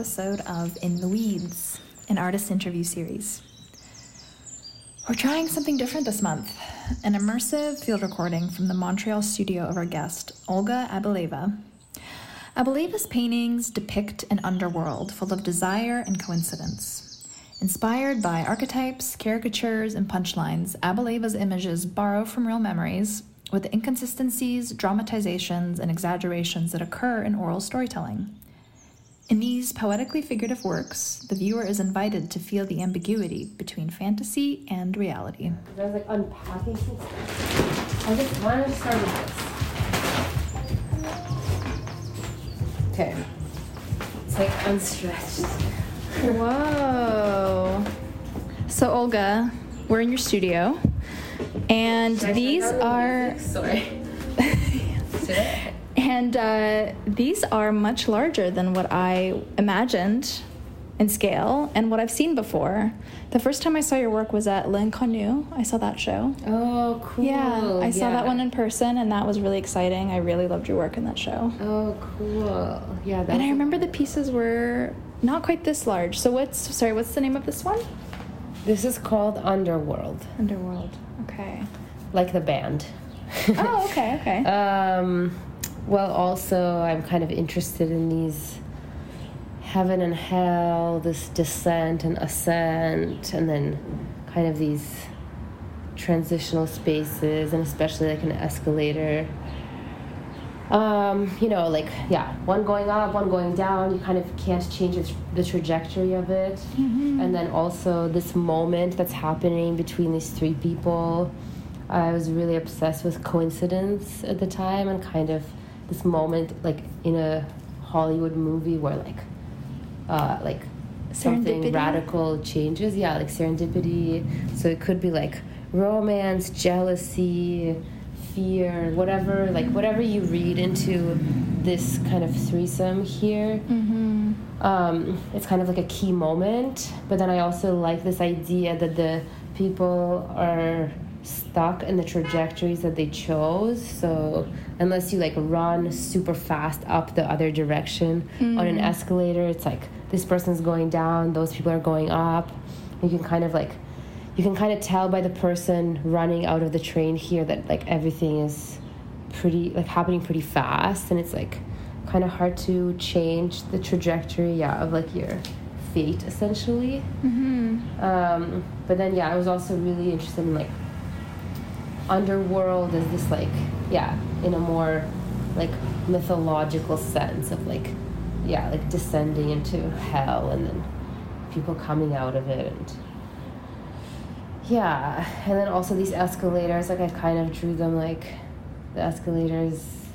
episode of In the Weeds, an artist interview series. We're trying something different this month an immersive field recording from the Montreal studio of our guest, Olga Abeleva. Abeleva's paintings depict an underworld full of desire and coincidence. Inspired by archetypes, caricatures, and punchlines, Abeleva's images borrow from real memories with the inconsistencies, dramatizations, and exaggerations that occur in oral storytelling. In these poetically figurative works, the viewer is invited to feel the ambiguity between fantasy and reality. I was like unpacking some stuff. I just wanted to start with this. Okay. It's like unstretched. Whoa. So, Olga, we're in your studio, and these are. Sorry. Should And uh, these are much larger than what I imagined in scale and what I've seen before. The first time I saw your work was at L'Inconnu. I saw that show. Oh, cool. Yeah, I saw that one in person, and that was really exciting. I really loved your work in that show. Oh, cool. Yeah, And I remember the pieces were not quite this large. So what's sorry? What's the name of this one? This is called Underworld, Underworld. Okay. like the band. Oh, okay, okay. Um, well, also, I'm kind of interested in these heaven and hell, this descent and ascent, and then kind of these transitional spaces, and especially like an escalator. Um, you know, like, yeah, one going up, one going down, you kind of can't change the, the trajectory of it. And then also this moment that's happening between these three people. I was really obsessed with coincidence at the time and kind of this moment like in a Hollywood movie where like uh, like something radical changes. Yeah, like serendipity. So it could be like romance, jealousy, fear, whatever like whatever you read into this kind of threesome here mm-hmm. um, it's kind of like a key moment. But then I also like this idea that the people are stuck in the trajectories that they chose. So unless you like run super fast up the other direction on an escalator, it's like this person's going down, those people are going up. You can kind of like you can kind of tell by the person running out of the train here that like everything is pretty like happening pretty fast and it's like kind of hard to change the trajectory yeah of like your fate essentially Mm-hmm. um, but then yeah i was also really interested in like underworld as this like yeah in a more like mythological sense of like yeah like descending into hell and then people coming out of it and yeah and then also these escalators like i kind of drew them like the escalators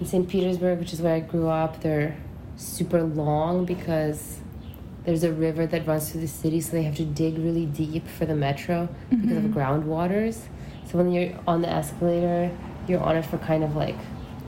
in st petersburg which is where i grew up they're super long because there's a river that runs through the city so they have to dig really deep for the metro because of mm-hmm. groundwaters so when you're on the escalator you're on it for kind of like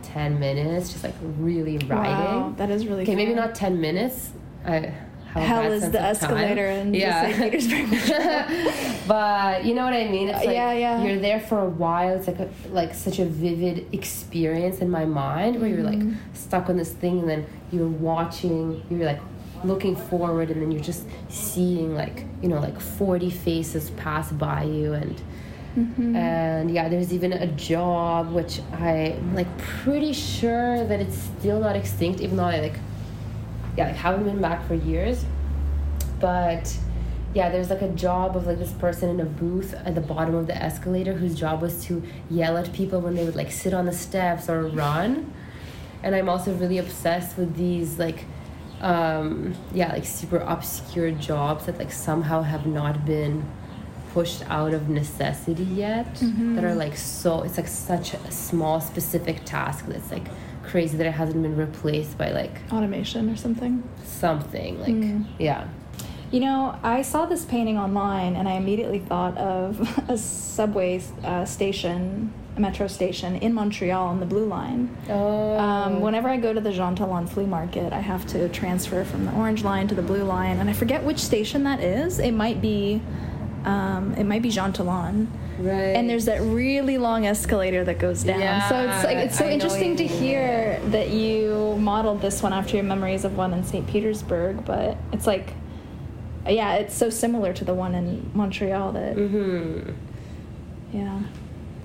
10 minutes just like really riding Wow, that is really Okay, maybe not 10 minutes. I Hell is the of time. escalator in yeah. St. Petersburg but you know what I mean? It's like Yeah, yeah. you're there for a while. It's like a, like such a vivid experience in my mind where you're like Mm-hmm. stuck on this thing and then you're watching, you're like looking forward and then you're just seeing like, you know, like 40 faces pass by you and Mm-hmm. and yeah, there's even a job which I'm like pretty sure that it's still not extinct, even though I like yeah, I haven't been back for years. But yeah, there's like a job of like this person in a booth at the bottom of the escalator whose job was to yell at people when they would like sit on the steps or run. And I'm also really obsessed with these like um yeah, like super obscure jobs that like somehow have not been pushed out of necessity yet that are like so it's like such a small specific task that's like crazy that it hasn't been replaced by like Automation or something. something like yeah You know, I saw this painting online and I immediately thought of a subway uh, station, a metro station in Montreal on the Blue Line. oh Um, whenever I go to the Jean Talon flea market, I have to transfer from the orange line to the blue line, and I forget which station that is. It might be, um, it might be Jean Talon. right And there's that really long escalator that goes down. Yeah, so it's like it's so I interesting to hear that you modeled this one after your memories of one in St. Petersburg, but it's like, yeah, it's so similar to the one in Montreal that, mm-hmm. yeah,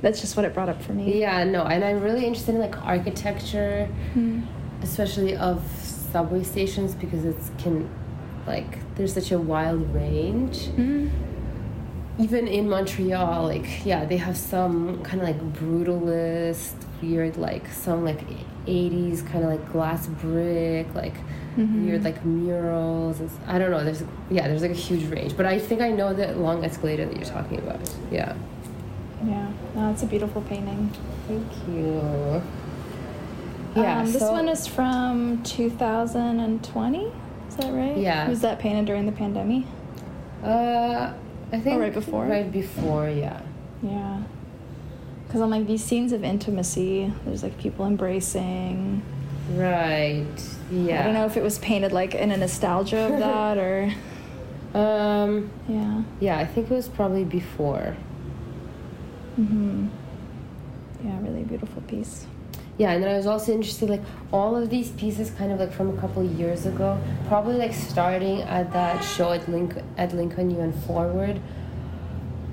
that's just what it brought up for me. yeah no and i'm really interested in like architecture Hmm. especially of subway stations because it's can like there's such a wild range Mm. Even in Montreal, like yeah, they have some kind of like brutalist, weird like some like '80s kind of like glass brick, like Mhm. weird like murals. And, s- I don't know. There's yeah, there's like a huge range, but I think I know the long escalator that you're talking about. Yeah. Yeah, no, it's a beautiful painting. Thank you. Yeah. um, this so- one is from 2020. Is that right? Yeah. Was that painted during the pandemic? Uh, I think right before? Right before, yeah. Yeah. Because I'm like, these scenes of intimacy, there's like people embracing. Right. Yeah. I don't know if it was painted like in a nostalgia of that or. Um. Yeah. Yeah, I think it was probably before. hmm Yeah, really beautiful piece. Yeah, and then I was also interested, like all of these pieces, kind of like from a couple of years ago, probably like starting at that show at Lincoln at Lincoln U and Forward,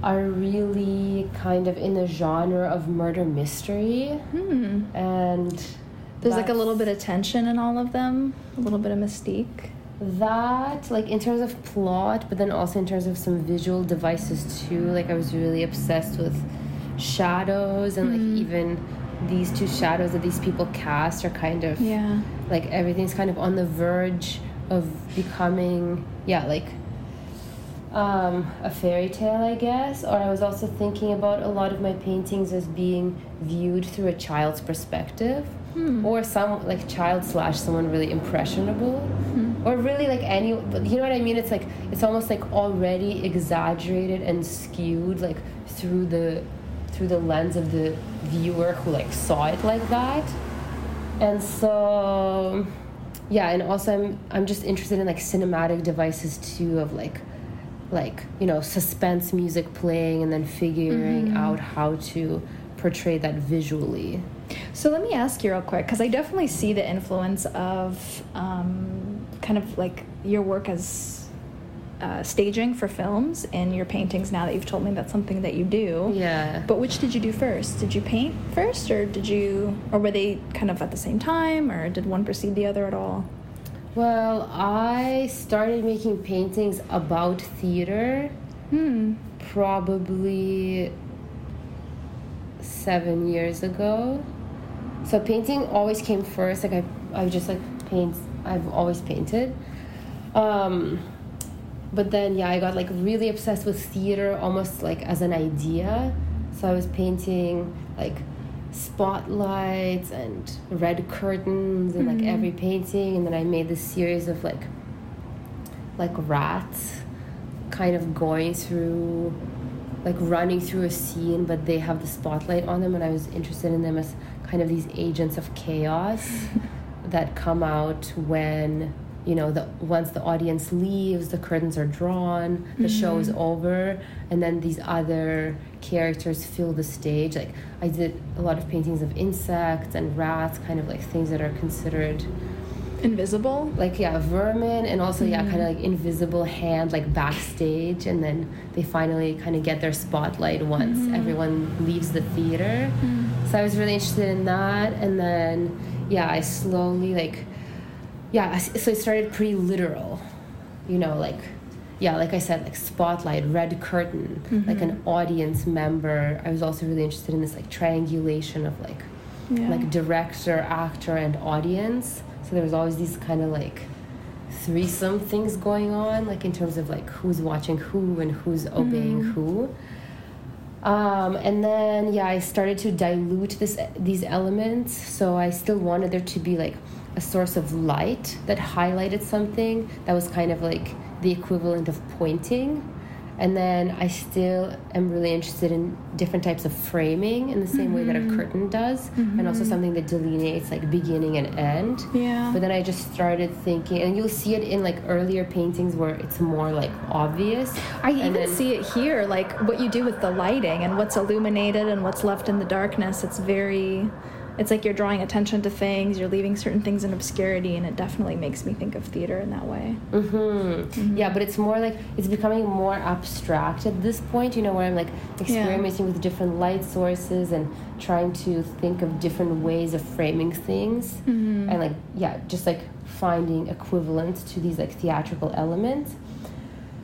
are really kind of in the genre of murder mystery, Hmm. and There's like a little bit of tension in all of them, a little bit of mystique. that like in terms of plot but then also in terms of some visual devices too like i was really obsessed with shadows and Mhm. like even these two shadows that these people cast are kind of Yeah. like everything's kind of on the verge of becoming yeah like um, a fairy tale i guess. Or i was also thinking about a lot of my paintings as being viewed through a child's perspective. Hmm. or some like child slash someone really impressionable. Or really like any you know what i mean? It's like it's almost like already exaggerated and skewed like through the through the lens of the viewer who like saw it like that. And so yeah and also i'm i'm just interested in like cinematic devices too of like like you know suspense music playing and then figuring out how to portray that visually. So let me ask you real quick, because I definitely see the influence of um, kind of like your work as uh, staging for films and your paintings. Now that you've told me that's something that you do. yeah But which did you do first? Did you paint first, or did you, or were they kind of at the same time, or did one precede the other at all? Well, I started making paintings about theater Hmm. probably seven years ago. So painting always came first. Like I, I just like paint. I've always painted. Um, but then yeah, I got like really obsessed with theater, almost like as an idea. So I was painting like spotlights and red curtains and like Mhm. every painting, and then I made this series of like like rats kind of going through like running through a scene but they have the spotlight on them and i was interested in them as kind of these agents of chaos that come out when you know the once the audience leaves the curtains are drawn the show is over and then these other characters fill the stage like i did a lot of paintings of insects and rats kind of like things that are considered Invisible. like yeah vermin and also yeah Mhm. kind of like invisible hand like backstage and then they finally kind of get their spotlight once Mhm. everyone leaves the theater so i was really interested in that and then yeah i slowly like yeah so it started pretty literal you know like yeah, like I said, like spotlight, red curtain, Mm-hmm. like an audience member. I was also really interested in this like triangulation of like Yeah. like director, actor, and audience. So there was always these kind of like threesome things going on, like in terms of like who's watching who and who's obeying who. Um, and then yeah, I started to dilute this these elements. So I still wanted there to be like a source of light that highlighted something that was kind of like the equivalent of pointing. And then I still am really interested in different types of framing in the same way that a mm-hmm. curtain does, and also mm-hmm. something that delineates like beginning and end. Yeah. But then I just started thinking, and you'll see it in like earlier paintings where it's more like obvious. I And even then- see it here, like what you do with the lighting and what's illuminated and what's left in the darkness. It's very, it's like you're drawing attention to things, you're leaving certain things in obscurity, and it definitely makes me think of theater in that way. hmm Yeah, but it's more like it's becoming more abstract at this point. You know, where I'm like experimenting with different light sources and trying to think of different ways of framing things, and like yeah, just like finding equivalents to these like theatrical elements.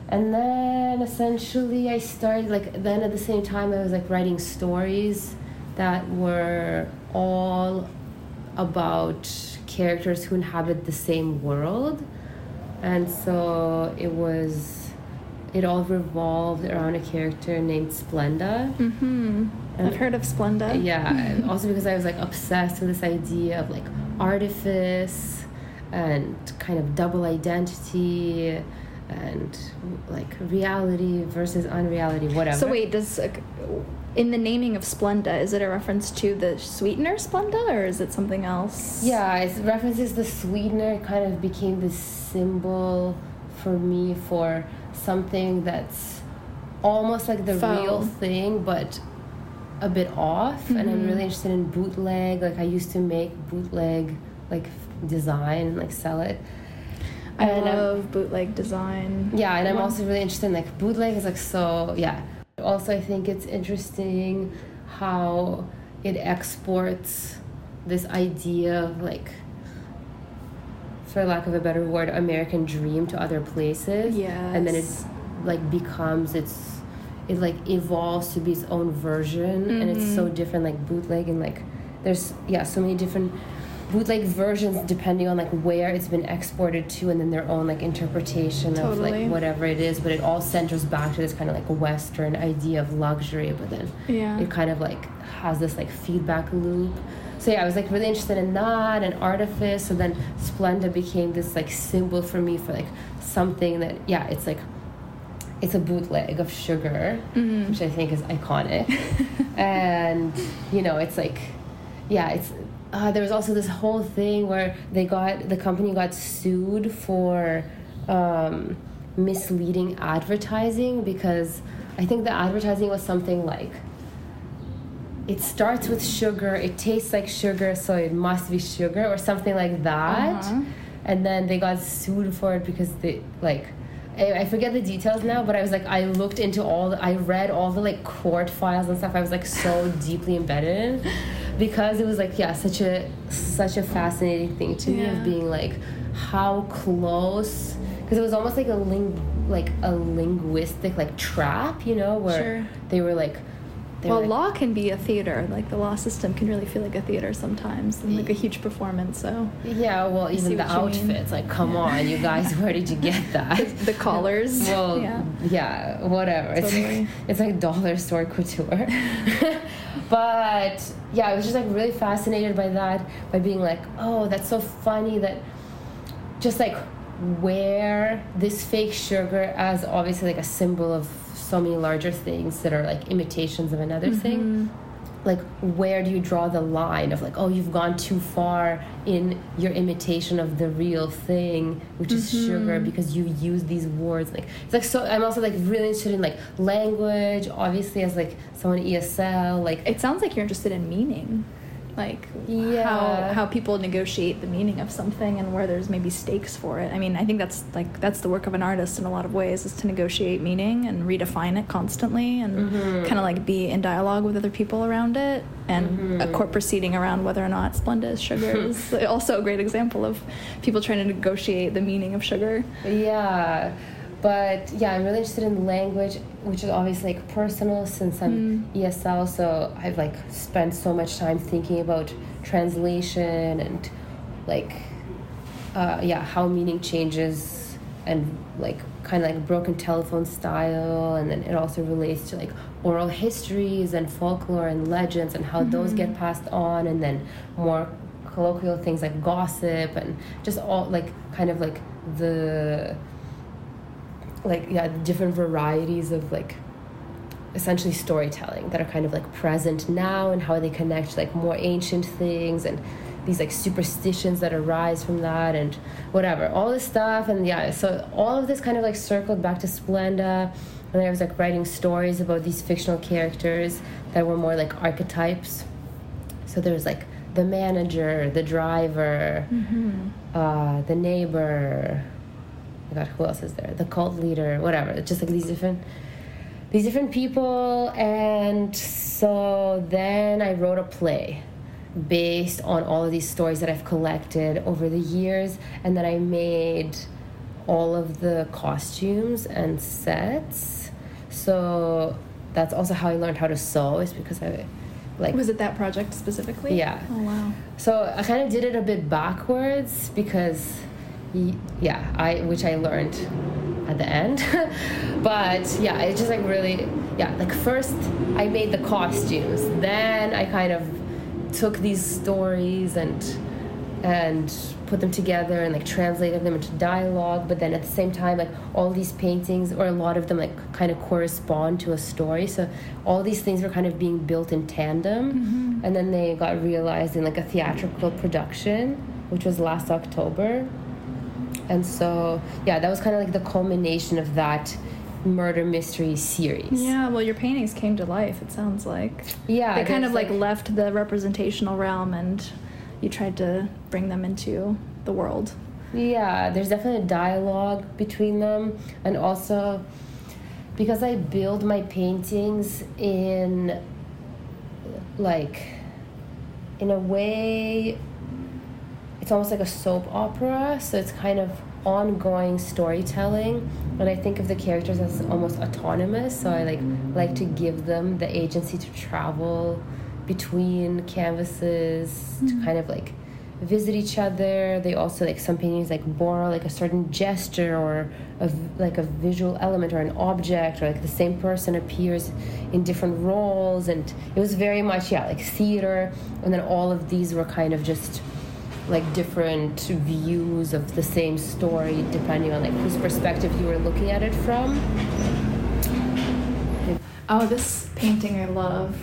And then essentially, I started like then at the same time I was like writing stories that were all about characters who inhabit the same world and so it was it all revolved around a character named Splenda. Hmm. I've heard of Splenda. Yeah, and also because I was like obsessed with this idea of like artifice and kind of double identity and like reality versus unreality, whatever. So wait, does uh, in the naming of Splenda is it a reference to the sweetener Splenda or is it something else? Yeah, it references the sweetener. It kind of became this symbol for me for something that's almost like the Faux. real thing, but a bit off. And I'm really interested in bootleg. Like I used to make bootleg like design and like sell it. I And, um, love bootleg design. Yeah, and I'm also really interested in like bootleg is like so yeah. Also, I think it's interesting how it exports this idea of like, for lack of a better word, American dream to other places. And then it's like becomes its, it like evolves to be its own version, and it's so mm-hmm. different. Like bootleg and like, there's yeah, so many different bootleg versions depending on like where it's been exported to and then their own like interpretation of like whatever it is but it all centers back to this kind of like western idea of luxury but then Yeah. it kind of like has this like feedback loop so yeah i was like really interested in that and artifice so then splenda became this like symbol for me for like something that yeah it's like it's a bootleg of sugar Mm-hmm. which i think is iconic and you know it's like yeah it's uh, there was also this whole thing where they got the company got sued for um, misleading advertising because I think the advertising was something like it starts with sugar, it tastes like sugar, so it must be sugar or something like that. Uh-huh. And then they got sued for it because they like I I forget the details now, but I was like, I looked into all, the, I read all the like court files and stuff. I was like so deeply embedded in because it was like, yeah, such a such a fascinating thing to me of being like, how close, because it was almost like a ling, like a linguistic like trap, you know, where Sure. they were like, Well, like, law can be a theater. Like the law system can really feel like a theater sometimes, and like a huge performance. So yeah, well, see even the outfits, like, come on, you guys, where did you get that? the collars. Well, yeah. yeah, whatever. Totally. like, it's like dollar store couture. but yeah, I was just like really fascinated by that, by being like, oh, that's so funny that just like where this fake sugar as obviously like a symbol of so many larger things that are like imitations of another mm-hmm. thing. Like where do you draw the line of like oh you've gone too far in your imitation of the real thing which is mm-hmm. sugar because you use these words like it's like so i'm also like really interested in like language obviously as like someone esl like It sounds like you're interested in meaning, like Yeah. how how people negotiate the meaning of something and where there's maybe stakes for it. I mean, I think that's like that's the work of an artist in a lot of ways is to negotiate meaning and redefine it constantly and Mm-hmm. kind of like be in dialogue with other people around it and Mm-hmm. a court proceeding around whether or not Splenda is sugar is also a great example of people trying to negotiate the meaning of sugar. Yeah, but yeah, I'm really interested in language, which is obviously like personal since I'm Mm. ESL. So I've like spent so much time thinking about translation and like uh, yeah how meaning changes and like kind of like broken telephone style and then it also relates to like oral histories and folklore and legends and how those get passed on and then more colloquial things like gossip and just all like kind of like the like yeah different varieties of like essentially storytelling that are kind of like present now and how they connect like more ancient things and these like superstitions that arise from that and whatever all this stuff and yeah so all of this kind of like circled back to splenda and I was like writing stories about these fictional characters that were more like archetypes. So there's like the manager the driver uh, the neighbor oh god who else is there the cult leader whatever just like these different these different people and so then i wrote a play based on all of these stories that i've collected over the years and then i made all of the costumes and sets so that's also how i learned how to sew is because i like Was it that project specifically? Yeah. Oh wow. so I kind of did it a bit backwards because, yeah, I which I learned at the end, but yeah, it's just like really, yeah, like first I made the costumes, then I kind of took these stories and and put them together and like translated them into dialogue. But then at the same time like all these paintings or a lot of them like kind of correspond to a story. So all these things were kind of being built in tandem. Mm-hmm. And then they got realized in like a theatrical production which was last october and so yeah that was kind of like the culmination of that murder mystery series Yeah, well, your paintings came to life. It sounds like yeah they kind of like, left the representational realm, and you tried to bring them into the world. Yeah, there's definitely a dialogue between them, and also because I build my paintings in like in a way it's almost like a soap opera, so it's kind of ongoing storytelling and I think of the characters as almost autonomous, so I like like to give them the agency to travel between canvases to mm-hmm. kind of like visit each other. They also like some paintings like borrow like a certain gesture or a like a visual element or an object or like the same person appears in different roles and it was very much yeah like theater and then all of these were kind of just like different views of the same story depending on like whose perspective you were looking at it from. Oh, this painting I love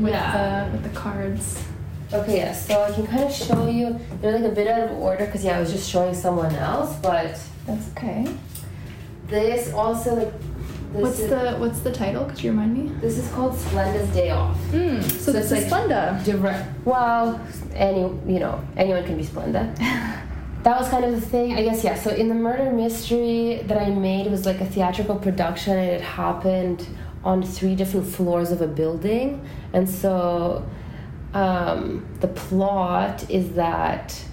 with Yeah. the with the cards. Okay, yeah, so I can kind of show you. They're like a bit out of order because yeah, I was just showing someone else, but That's okay. this also like this What's is, the what's the title? Could you remind me? this is called Splenda's Day Off. Mm, so, So this it's is like- Splenda. Direct. Well, any you know anyone can be Splenda. that was kind of the thing, I guess. Yeah. So in the murder mystery that I made it was like a theatrical production, and it happened on three different floors of a building, and so um, the plot is that.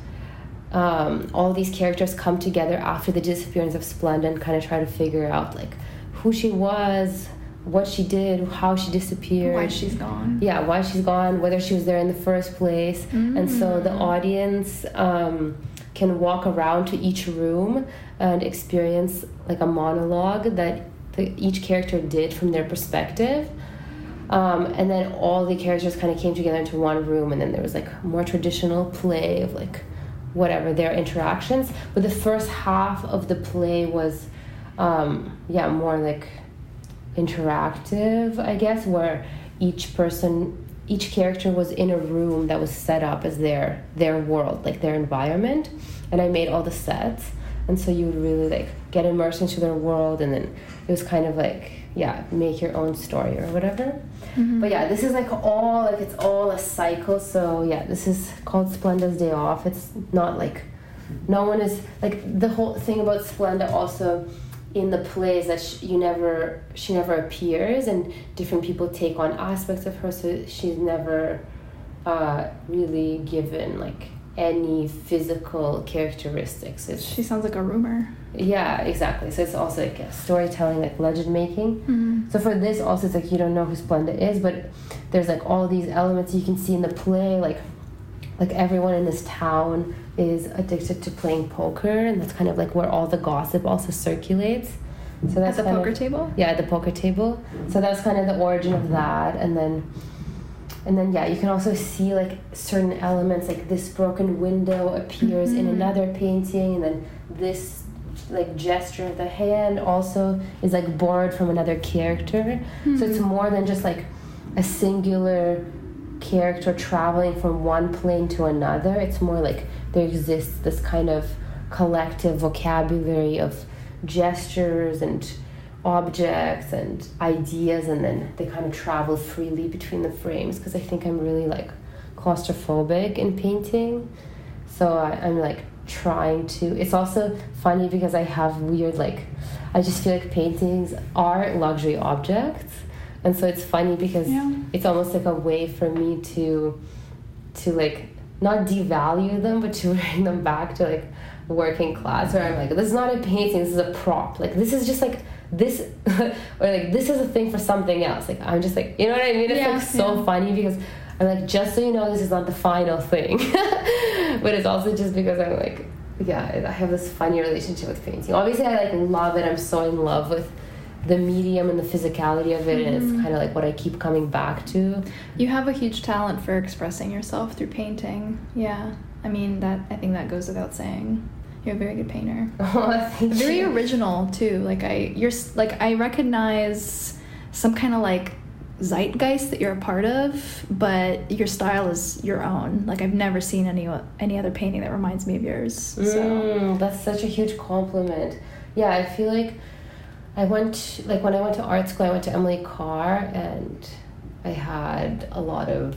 Um, all these characters come together after the disappearance of Splenda and kind of try to figure out like who she was, what she did, how she disappeared. Why she's gone. yeah why she's gone whether she was there in the first place. And so the audience um, can walk around to each room and experience like a monologue that the, each character did from their perspective. Um, and then all the characters kind of came together into one room and then there was like more traditional play of like whatever their interactions. But the first half of the play was um, yeah more like interactive, I guess, where each person, each character was in a room that was set up as their their world, like their environment, and I made all the sets, and so you would really like get immersed into their world, and then it was kind of like yeah, make your own story or whatever. But yeah, this is like all like it's all a cycle. So yeah, this is called Splenda's Day Off. It's not like no one is like the whole thing about Splenda also in the plays that she, you never she never appears and different people take on aspects of her so she's never uh, really given like any physical characteristics. It's, She sounds like a rumor. yeah, exactly. So it's also like a storytelling, like legend making. Mm. So for this, also, it's like you don't know who Splenda is, but there's like all these elements you can see in the play, like like everyone in this town is addicted to playing poker, and that's kind of like where all the gossip also circulates. So At that's the poker of, table? yeah, at the poker table. So that's kind of the origin of that, and then, and then yeah, you can also see like certain elements, like this broken window appears in Mhm. another painting, and then this like gesture of the hand also is like borrowed from another character. So it's Hmm. more than just like a singular character traveling from one plane to another. It's more like there exists this kind of collective vocabulary of gestures and objects and ideas, and then they kind of travel freely between the frames. Because I think I'm really like claustrophobic in painting, so I, I'm like trying to. It's also funny because I have weird like. I just feel like paintings are luxury objects, and so it's funny because Yeah. it's almost like a way for me to to like not devalue them but to bring them back to like working class where i'm like this is not a painting this is a prop. Like this is just like this or like this is a thing for something else. Like i'm just like you know what i mean? It's Yeah, like so yeah. funny because i'm like just so you know this is not the final thing. But it's also just because i'm like yeah i have this funny relationship with painting. Obviously i like love it. I'm so in love with the medium and the physicality of it and it's Mhm. kind of like what i keep coming back to You have a huge talent for expressing yourself through painting. Yeah. I mean, that I think that goes without saying. You're a very good painter. Oh, Very you. original too. Like I you're like I recognize some kind of like zeitgeist that you're a part of, but your style is your own. Like I've never seen any any other painting that reminds me of yours. So Mm, that's such a huge compliment. Yeah, I feel like I went like when I went to art school, I went to Emily Carr, and I had a lot of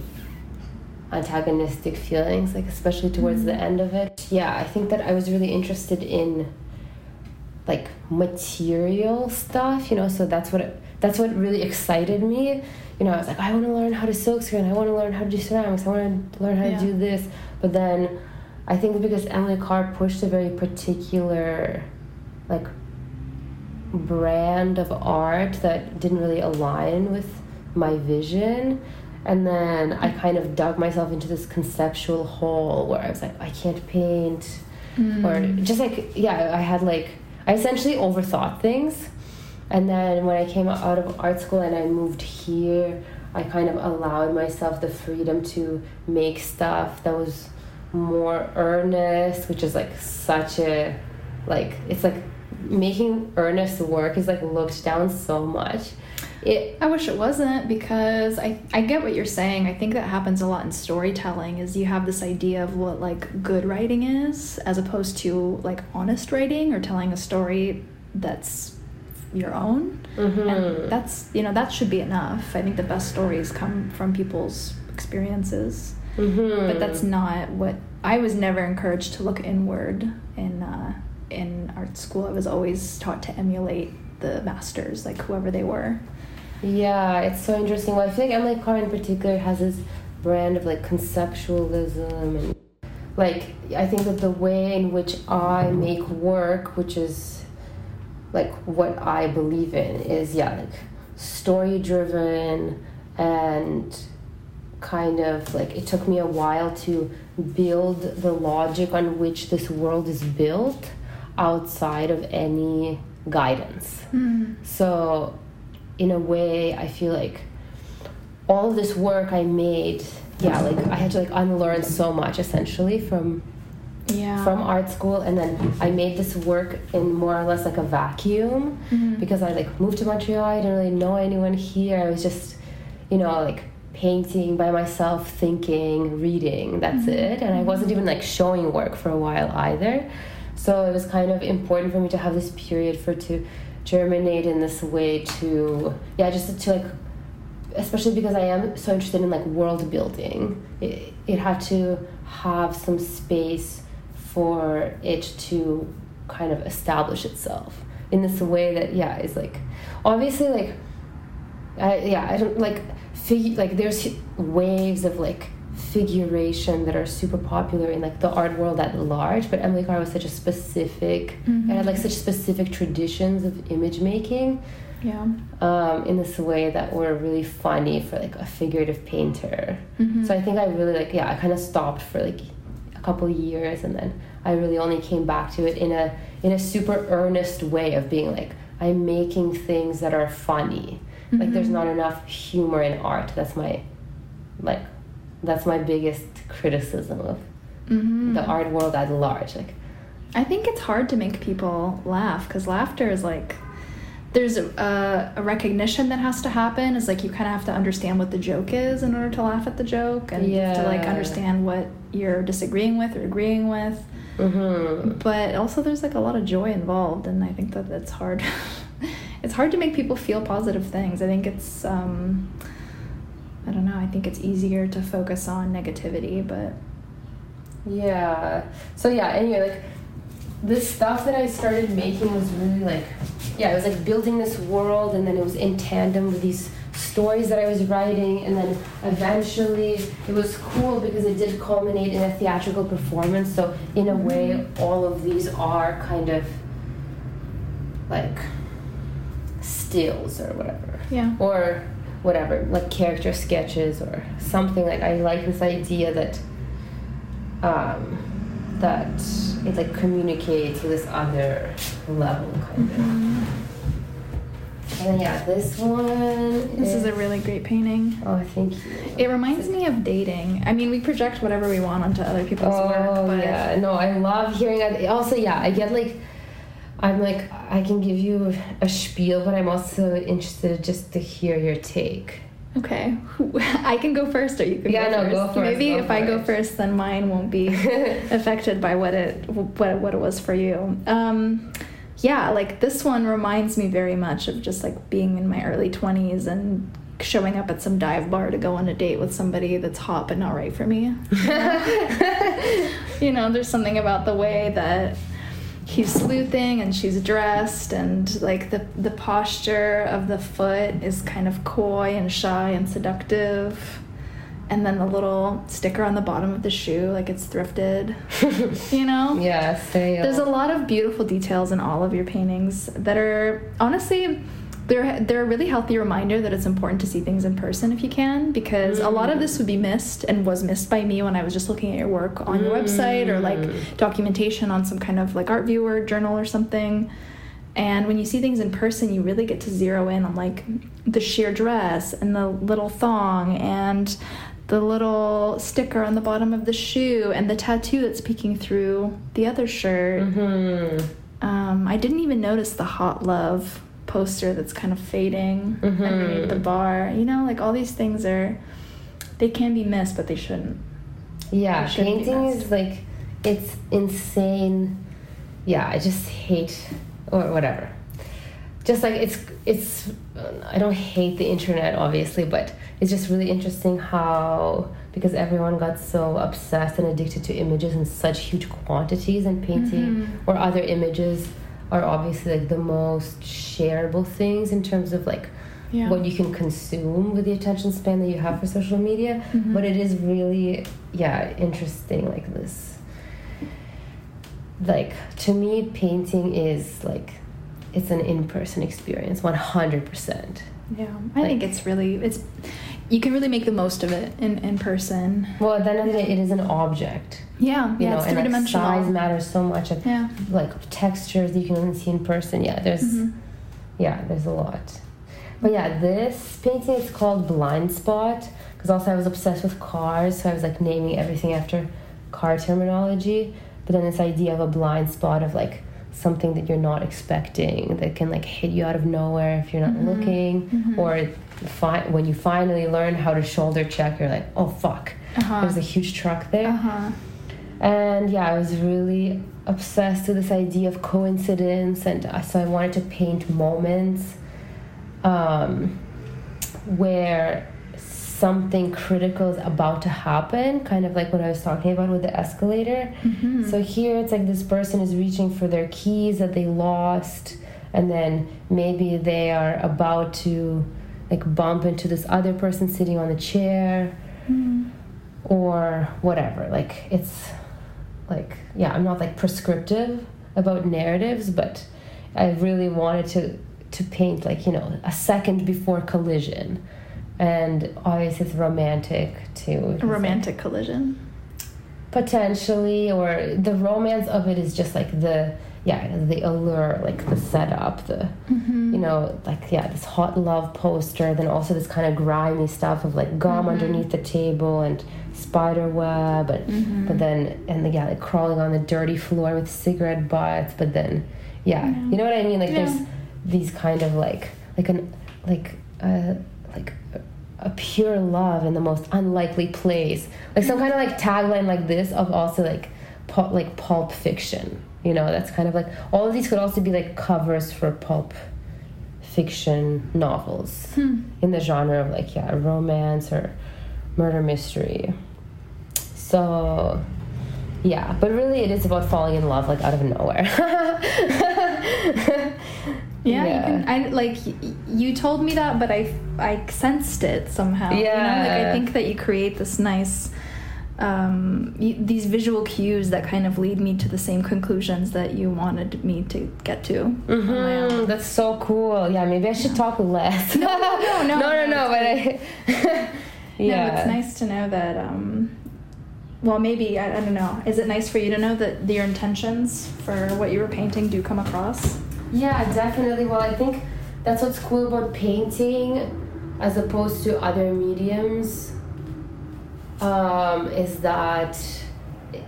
antagonistic feelings, like especially towards the Mhm. end of it. Yeah, I think that I was really interested in like material stuff, you know. So that's what that's what really excited me. You know, I was like, I want to learn how to silkscreen. I want to learn how to do ceramics. I want to learn how Yeah. to do this. But then, I think because Emily Carr pushed a very particular, like, brand of art that didn't really align with my vision. And then I kind of dug myself into this conceptual hole where I was like, I can't paint Mm. or just like yeah i had like i essentially overthought things and then when i came out of art school and i moved here i kind of allowed myself the freedom to make stuff that was more earnest which is like such a like it's like making earnest work is like looked down so much it I wish it wasn't because I, I get what you're saying. I think that happens a lot in storytelling is you have this idea of what like good writing is as opposed to like honest writing or telling a story that's your own. mhm. And that's you know, that should be enough. I think the best stories come from people's experiences. Mhm. But that's not what I was never encouraged to look inward in uh, in art school. I was always taught to emulate the masters, like whoever they were. Yeah, it's so interesting. Well, I feel like Emily Carr in particular has this brand of like conceptualism and like I think that the way in which I make work, which is like what I believe in, is yeah, like story driven and kind of like it took me a while to build the logic on which this world is built outside of any guidance. So, in a way, I feel like all of this work I made, yeah, like I had to like unlearn so much essentially from Yeah. from art school, and then I made this work in more or less like a vacuum Mhm. because I like moved to Montreal. I didn't really know anyone here. I was just, you know, like painting by myself, thinking, reading. That's Mhm. it, and I wasn't even like showing work for a while either. So it was kind of important for me to have this period for to germinate in this way to yeah just to like especially because I am so interested in like world building it, it had to have some space for it to kind of establish itself in this way that yeah is like obviously like I, yeah I don't like fig- like there's waves of like figuration that are super popular in like the art world at large but emily carr was such a specific Mhm. and had like such specific traditions of image making Yeah. um, in this way that were really funny for like a figurative painter Mhm. so i think i really like yeah i kind of stopped for like a couple years and then i really only came back to it in a in a super earnest way of being like i'm making things that are funny like there's Mhm. not enough humor in art that's my like that's my biggest criticism of Mhm. the art world at large like I think it's hard to make people laugh because laughter is like there's a, a recognition that has to happen. Is like you kind of have to understand what the joke is in order to laugh at the joke, and you have to like understand what you're disagreeing with or agreeing with. hmm But also, there's like a lot of joy involved, and I think that that's hard. it's hard to make people feel positive things. I think it's um, I don't know. I think it's easier to focus on negativity, but yeah so yeah anyway like this stuff that i started making was really like yeah it was like building this world and then it was in tandem with these stories that i was writing and then eventually it was cool because it did culminate in a theatrical performance so in a way mm-hmm. all of these are kind of like stills or whatever yeah. or whatever, like character sketches or something. Like I like this idea that um, that it like communicates with this other level kind of. Mhm. And then yeah, this one. This is a really great painting. Oh, thank you. It reminds me of dating. I mean, we project whatever we want onto other people's Oh work, but yeah, no, I love hearing it. Also, yeah, I get like, I'm like, I can give you a spiel, but I'm also interested just to hear your take. okay. I can go first, or you can Yeah, go no, first. go first, Maybe go if I go first. first, then mine won't be affected by what it what what it was for you. Um, yeah, like this one reminds me very much of just like being in my early twenties and showing up at some dive bar to go on a date with somebody that's hot but not right for me. you know, there's something about the way that he's sleuthing and she's dressed and like the the posture of the foot is kind of coy and shy and seductive. And then the little sticker on the bottom of the shoe, like it's thrifted. You know? yeah. There's a lot of beautiful details in all of your paintings that are honestly they're they're a really healthy reminder that it's important to see things in person if you can because a lot of this would be missed and was missed by me when I was just looking at your work on your website or like documentation on some kind of like art viewer journal or something. And when you see things in person, you really get to zero in on like the sheer dress and the little thong and the little sticker on the bottom of the shoe and the tattoo that's peeking through the other shirt. hmm Um, I didn't even notice the hot love poster that's kind of fading Mhm. underneath the bar. You know, like all these things are, they can be missed, but they shouldn't. Yeah, It shouldn't painting is like it's insane. Yeah, I just hate or whatever. Just like it's it's I don't hate the internet obviously, but it's just really interesting how because everyone got so obsessed and addicted to images in such huge quantities and painting Mhm. or other images are obviously like the most shareable things in terms of like Yeah. what you can consume with the attention span that you have for social media Mhm. but it is really yeah interesting like this like to me painting is like it's an in-person experience 100% Yeah, I think it's really it's. You can really make the most of it in in person. well at the end of the day it is an object Yeah, you yeah, know it's three like, dimensional. size matters so much and Yeah. like textures you can only see in person yeah there's Mhm. yeah there's a lot but yeah this painting is called blind spot because also i was obsessed with cars so i was like naming everything after car terminology but then this idea of a blind spot of like something that you're not expecting that can like hit you out of nowhere if you're not Mhm. looking Mhm. or fi- when you finally learn how to shoulder check you're like oh fuck Uh-huh. there's a huge truck there Uh huh. and yeah, I was really obsessed with this idea of coincidence, and uh, so I wanted to paint moments um, where something critical is about to happen, kind of like what I was talking about with the escalator. Mhm. So here it's like this person is reaching for their keys that they lost, and then maybe they are about to like bump into this other person sitting on the chair Mhm. or whatever. Like it's like yeah, I'm not like prescriptive about narratives, but I really wanted to to paint like you know a second before collision, and obviously it's romantic too. A romantic collision. Potentially, or the romance of it is just like the yeah the allure like the setup the Mm-hmm. you know like yeah this hot love poster then also this kind of grimy stuff of like gum Mhm. underneath the table and spider web and Mhm. but then and the, yeah like crawling on the dirty floor with cigarette butts but then yeah Yeah. you know what i mean like there's these kind of like like an like uh a pure love in the most unlikely place. Like some kind of like tagline like this of also like pulp, like pulp fiction you know? That's kind of like all of these could also be like covers for pulp fiction novels Hmm. in the genre of like yeah romance or murder mystery. So yeah but really it is about falling in love like out of nowhere Yeah, You can, I like you told me that, but I I sensed it somehow. you know? like I think that you create this nice. Um, these visual cues that kind of lead me to the same conclusions that you wanted me to get to. on my own. hmm That's so cool. Yeah, maybe I should talk less. No, no, no, no, no, no, no. But I, yeah, No, it's nice to know that. Um, well, maybe I, I don't know. Is it nice for you to know that your intentions for what you were painting do come across? Yeah, definitely. Well, I think that's what's cool about painting as opposed to other mediums um, is that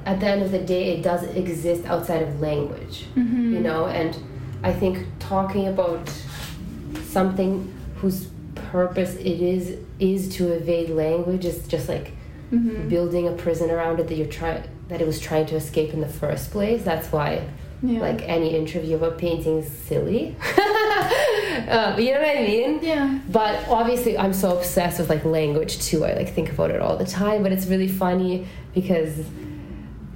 at the end of the day, it does exist outside of language, Mm-hmm. you know? And I think talking about something whose purpose it is is to evade language is just like Mm-hmm. building a prison around it that you're trying that it was trying to escape in the first place that's why Yeah. like any interview about painting is silly uh, you know what i mean Yeah. but obviously i'm so obsessed with like language too i like think about it all the time but it's really funny because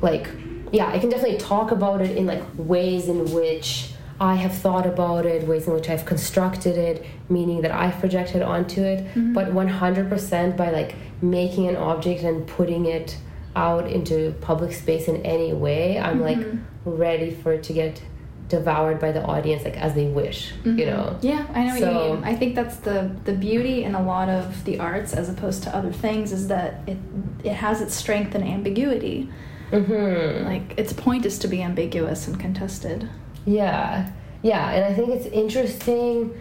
like yeah i can definitely talk about it in like ways in which i have thought about it ways in which i've constructed it meaning that i've projected onto it Mhm. but 100% by like making an object and putting it out into public space in any way i'm like Mhm. Ready for it to get devoured by the audience like as they wish you Mhm. know Yeah, I know what So- you mean. I think that's the the beauty in a lot of the arts, as opposed to other things, is that it it has its strength and ambiguity. mm-hmm. Like its point is to be ambiguous and contested. Yeah, yeah, and I think it's interesting.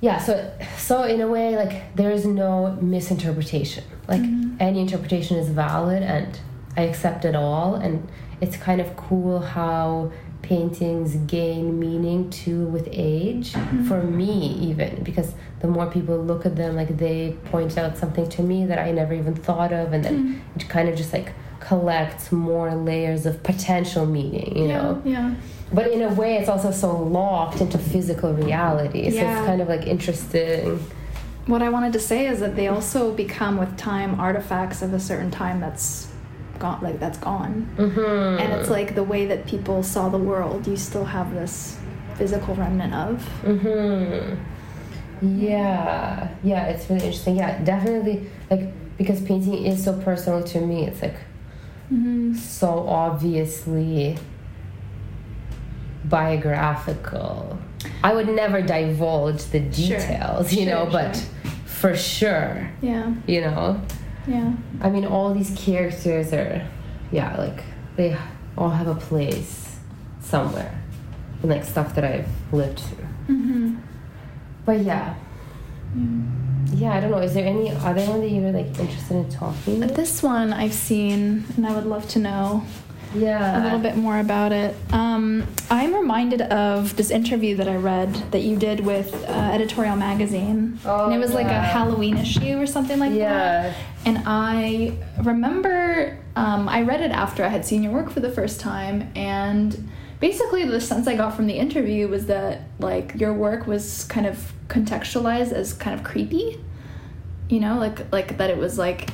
Yeah, so so in a way, like there is no misinterpretation. Like Mhm. any interpretation is valid, and I accept it all. And it's kind of cool how paintings gain meaning too with age. Mhm. For me, even because the more people look at them, like they point out something to me that I never even thought of, and then Mm. it kind of just like collects more layers of potential meaning. You know yeah. but in a way it's also so locked into physical reality so Yeah. it's kind of like interesting What I wanted to say is that they also become with time artifacts of a certain time that's gone, like that's gone. mm-hmm. And it's like the way that people saw the world. You still have this physical remnant of. mm-hmm. yeah yeah it's really interesting yeah definitely like because painting is so personal to me it's like Mm-hmm. so obviously biographical i would never divulge the Sure. details you know Sure, but sure. for sure Yeah, you know yeah. I mean, all these characters are, yeah, like they all have a place somewhere, and like stuff that I've lived through. Mm-hmm. But yeah, yeah, I don't know. Is there any other one that you were like interested in talking? about? This one I've seen, and I would love to know Yeah, a little bit more about it. Um, I'm reminded of this interview that I read that you did with uh, Editorial Magazine. Oh, and it was like a. Halloween issue or something like that. Yeah. And I remember um, I read it after I had seen your work for the first time, and basically the sense I got from the interview was that like your work was kind of contextualized as kind of creepy, you know, like like that it was like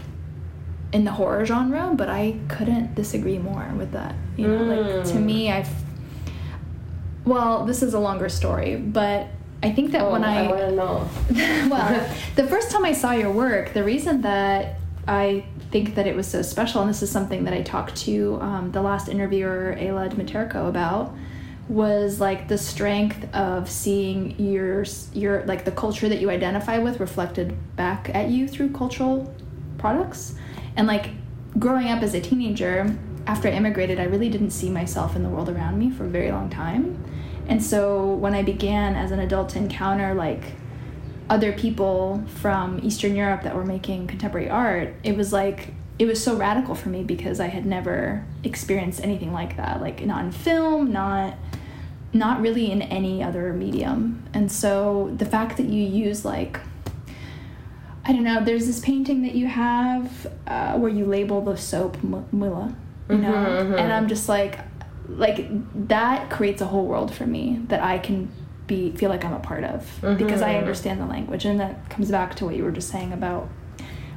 in the horror genre, but I couldn't disagree more with that. You know, like to Mm. me, I've well, this is a longer story, but I think that Oh, when I want to know. well, the first time I saw your work, the reason that I think that it was so special, and this is something that I talked to um, the last interviewer, Ayla Dmiterko, about, was like the strength of seeing your your like the culture that you identify with reflected back at you through cultural products, and like growing up as a teenager. After I immigrated, I really didn't see myself in the world around me for a very long time. And so when I began as an adult to encounter like other people from Eastern Europe that were making contemporary art, it was like it was so radical for me because I had never experienced anything like that, like not in film, not not really in any other medium. And so the fact that you use like I don't know, there's this painting that you have uh, where you label the soap Mulla, you know, mm-hmm, mm-hmm. and I'm just like like that creates a whole world for me that I can be feel like I'm a part of mm-hmm. because I understand the language and that comes back to what you were just saying about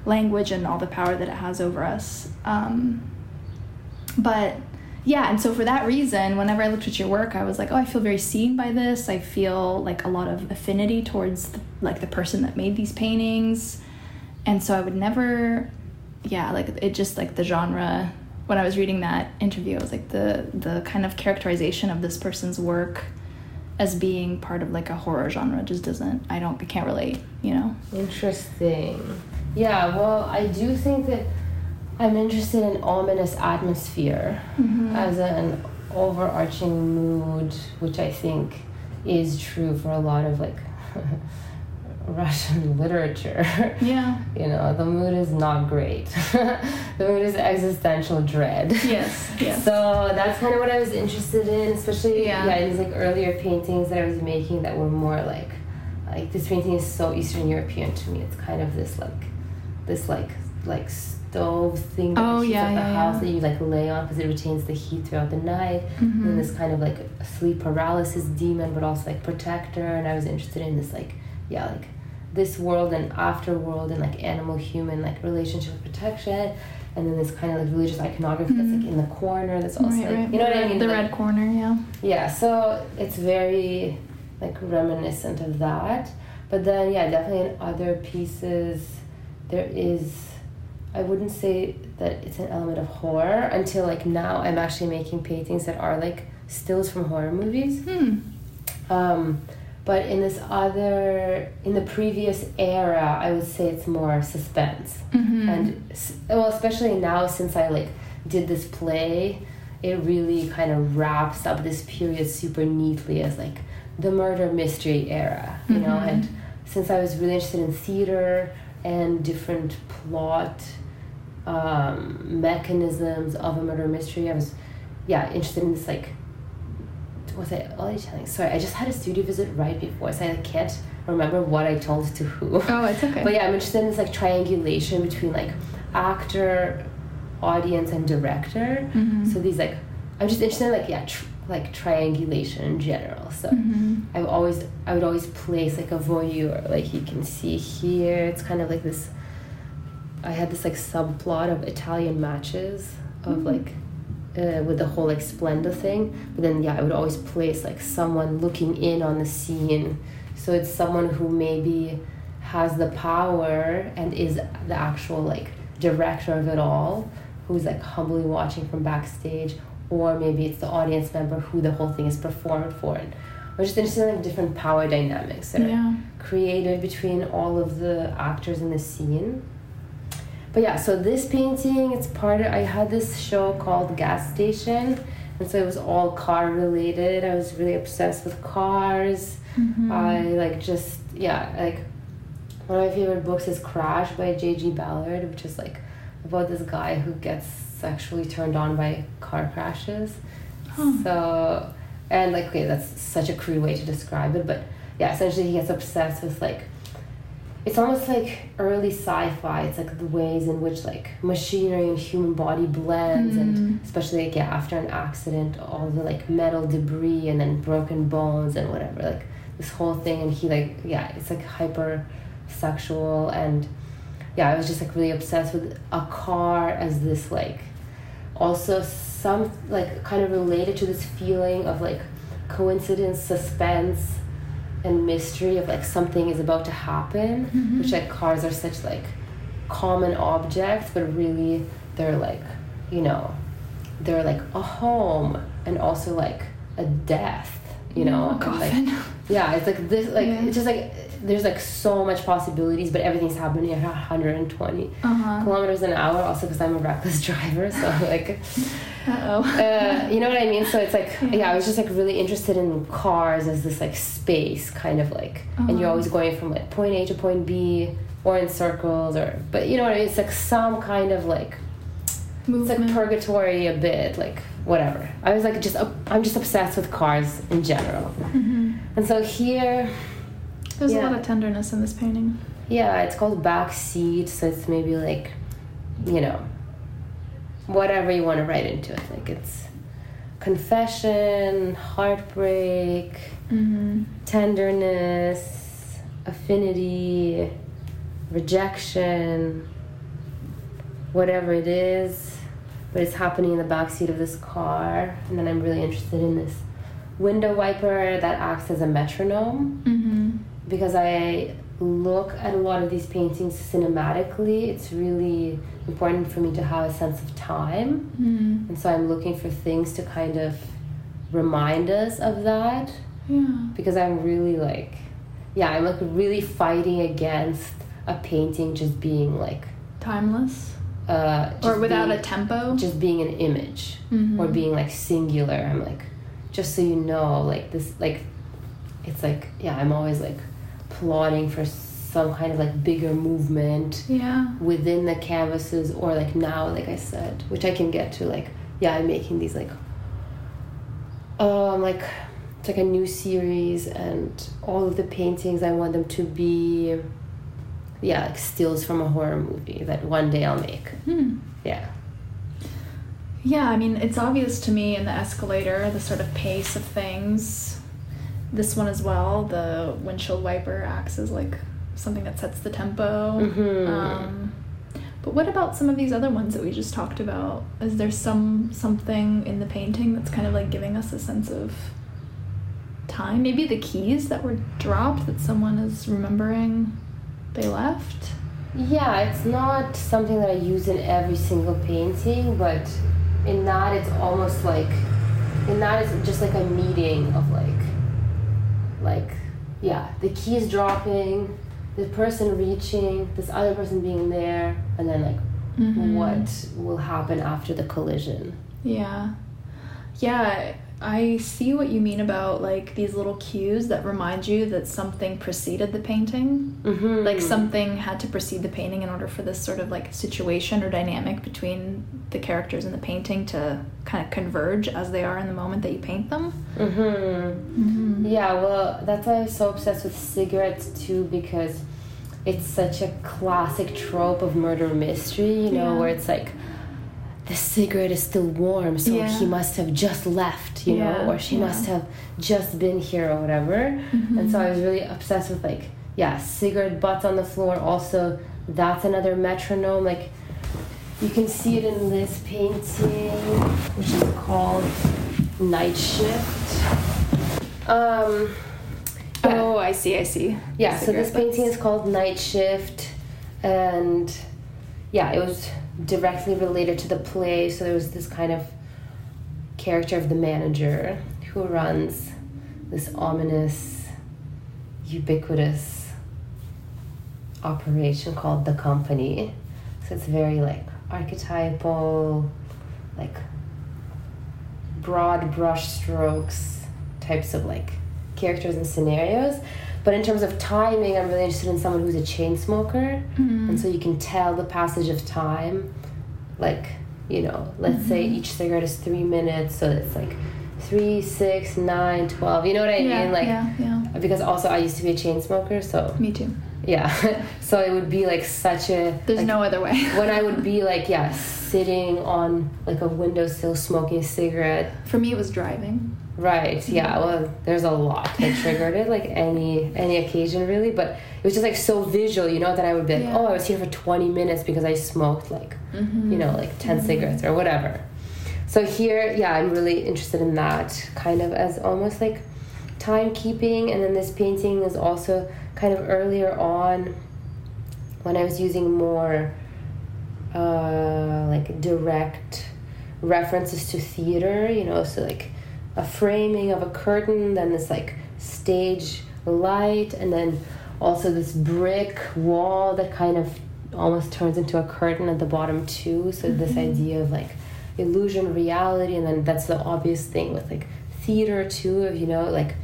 language and all the power that it has over us. Um, but yeah, and so for that reason, whenever I looked at your work, I was like, oh, I feel very seen by this. I feel like a lot of affinity towards the, like the person that made these paintings, and so I would never, yeah, like it just like the genre. When I was reading that interview, it was like the the kind of characterization of this person's work as being part of like a horror genre just doesn't i don't i can't relate you know interesting yeah well i do think that i'm interested in ominous atmosphere mm-hmm. as an overarching mood which i think is true for a lot of like Russian literature. Yeah. you know, the mood is not great. the mood is existential dread. Yes. Yes. So that's kind of what I was interested in, especially yeah. yeah, these like earlier paintings that I was making that were more like like this painting is so Eastern European to me. It's kind of this like this like like stove thing that oh, yeah, like the yeah, house yeah. that you like lay on because it retains the heat throughout the night. Mm-hmm. And this kind of like sleep paralysis demon, but also like protector. And I was interested in this like yeah like this world and afterworld and like animal human like relationship protection and then this kind of like religious iconography mm-hmm. that's like in the corner that's also right, like, right. you know what I mean the like, red corner yeah yeah so it's very like reminiscent of that but then yeah definitely in other pieces there is I wouldn't say that it's an element of horror until like now I'm actually making paintings that are like stills from horror movies hmm. um, but in this other in the previous era i would say it's more suspense mm-hmm. and well especially now since i like did this play it really kind of wraps up this period super neatly as like the murder mystery era you mm-hmm. know and since i was really interested in theater and different plot um, mechanisms of a murder mystery i was yeah interested in this like was it all telling? Sorry, I just had a studio visit right before, so I can't remember what I told to who. Oh, it's okay. But yeah, I'm interested in this like triangulation between like actor, audience, and director. Mm-hmm. So these like, I'm just interested in like yeah, tr- like triangulation in general. So mm-hmm. I always I would always place like a voyeur, like you can see here. It's kind of like this. I had this like subplot of Italian matches of mm-hmm. like uh, with the whole like Splenda thing. But then yeah, I would always place like someone looking in on the scene. So it's someone who maybe has the power and is the actual like director of it all, who's like humbly watching from backstage, or maybe it's the audience member who the whole thing is performed for. And we're just interested in like different power dynamics that yeah. are created between all of the actors in the scene but yeah so this painting it's part of i had this show called gas station. And so it was all car related. I was really obsessed with cars. Mm-hmm. i like just yeah like one of my favorite books is crash by j.g ballard which is like about this guy who gets sexually turned on by car crashes. So and like okay that's such a crude way to describe it but yeah essentially he gets obsessed with like it's almost like early sci-fi. It's like the ways in which like machinery and human body blends mm. and especially like yeah after an accident all the like metal debris and then broken bones and whatever like this whole thing. And he like yeah it's like hyper sexual and yeah i was just like really obsessed with a car as this like also some like kind of related to this feeling of like coincidence suspense and mystery of like something is about to happen mm-hmm. which like cars are such like common objects, but really they're like, you know, they're like a home and also like a death, you know. a and, like, coffin. yeah, it's like this, like Yeah. it's just like there's like so much possibilities, but everything's happening at 120 Uh-huh. kilometers an hour. Also, because I'm a reckless driver, so like, uh, you know what I mean. So it's like, Yeah. yeah. I was just like really interested in cars as this like space, kind of like, and you're Uh-huh. always going from like point A to point B, or in circles, or but you know what I mean. It's like some kind of like it's like Movement. purgatory a bit, like whatever. I was like just I'm just obsessed with cars in general, Mhm. and so here. There's Yeah. a lot of tenderness in this painting. Yeah, it's called backseat, so it's maybe like, you know, whatever you want to write into it. Like it's confession, heartbreak, Mm-hmm. tenderness, affinity, rejection, whatever it is, but it's happening in the backseat of this car. And then I'm really interested in this window wiper that acts as a metronome Mm-hmm. Because I look at a lot of these paintings cinematically, it's really important for me to have a sense of time. Mm-hmm. And so I'm looking for things to kind of remind us of that Yeah. because I'm really like, yeah, I'm like really fighting against a painting just being like, Timeless. uh, Or without being, a tempo. just being an image Mhm. or being like singular. I'm like, just so you know, like this, like, it's like, yeah, I'm always like plotting for some kind of like bigger movement Yeah. within the canvases or like now, like I said, which I can get to. Like, yeah, I'm making these like, um, like, it's like a new series, and all of the paintings I want them to be, yeah, like stills from a horror movie that one day I'll make. Hmm. Yeah. Yeah, I mean, it's obvious to me in the escalator, the sort of pace of things. This one as well, the windshield wiper acts as like something that sets the tempo. Mhm. Um, but what about some of these other ones that we just talked about? Is there some something in the painting that's kind of like giving us a sense of time? Maybe the keys that were dropped that someone is remembering they left. Yeah, it's not something that I use in every single painting, but in that it's almost like in that it's just like a meeting of like like yeah, the keys dropping, the person reaching, this other person being there, and then like Mhm. what will happen after the collision. Yeah. Yeah, I see what you mean about like these little cues that remind you that something preceded the painting. Mm-hmm. Like something had to precede the painting in order for this sort of like situation or dynamic between the characters in the painting to kind of converge as they are in the moment that you paint them. Mm-hmm. Mm-hmm. Yeah, well, that's why I'm so obsessed with cigarettes too, because it's such a classic trope of murder mystery, you know, Yeah. where it's like the cigarette is still warm, so Yeah. he must have just left, you Yeah, know, or she yeah. must have just been here or whatever. And so I was really obsessed with like, yeah, cigarette butts on the floor. Also, that's another metronome. Like, you can see it in this painting, which is called Night Shift. Um. Oh, I see, I see. Yeah, so this Cigarette painting is called Night Shift, and yeah, it was directly related to the play. So there was this kind of character of the manager who runs this ominous, ubiquitous operation called the company. So it's very like archetypal, like broad brush strokes types of like characters and scenarios. But in terms of timing, I'm really interested in someone who's a chain smoker. Mhm. And so you can tell the passage of time. Like, you know, let's say Mhm. each cigarette is three minutes, so it's like three, six, nine, twelve. You know what I yeah, mean? Like, yeah, yeah. because also I used to be a chain smoker, so Me too. yeah. so it would be like such a. There's like, no other way. when I would be like, yeah, sitting on like a windowsill smoking a cigarette. For me, it was driving. Right. Yeah. Well, there's a lot that triggered it, like any any occasion really. But it was just like so visual, you know, that I would be like, Yeah. oh, I was here for 20 minutes because I smoked like, Mm-hmm. you know, like 10 cigarettes or whatever. So here, yeah, I'm really interested in that kind of as almost like timekeeping. And then this painting is also kind of earlier on when I was using more uh, like direct references to theater, you know, so like a framing of a curtain, then this like stage light, and then also this brick wall that kind of almost turns into a curtain at the bottom too. So mm-hmm. this idea of like illusion reality, and then that's the obvious thing with like theater too, of you know, like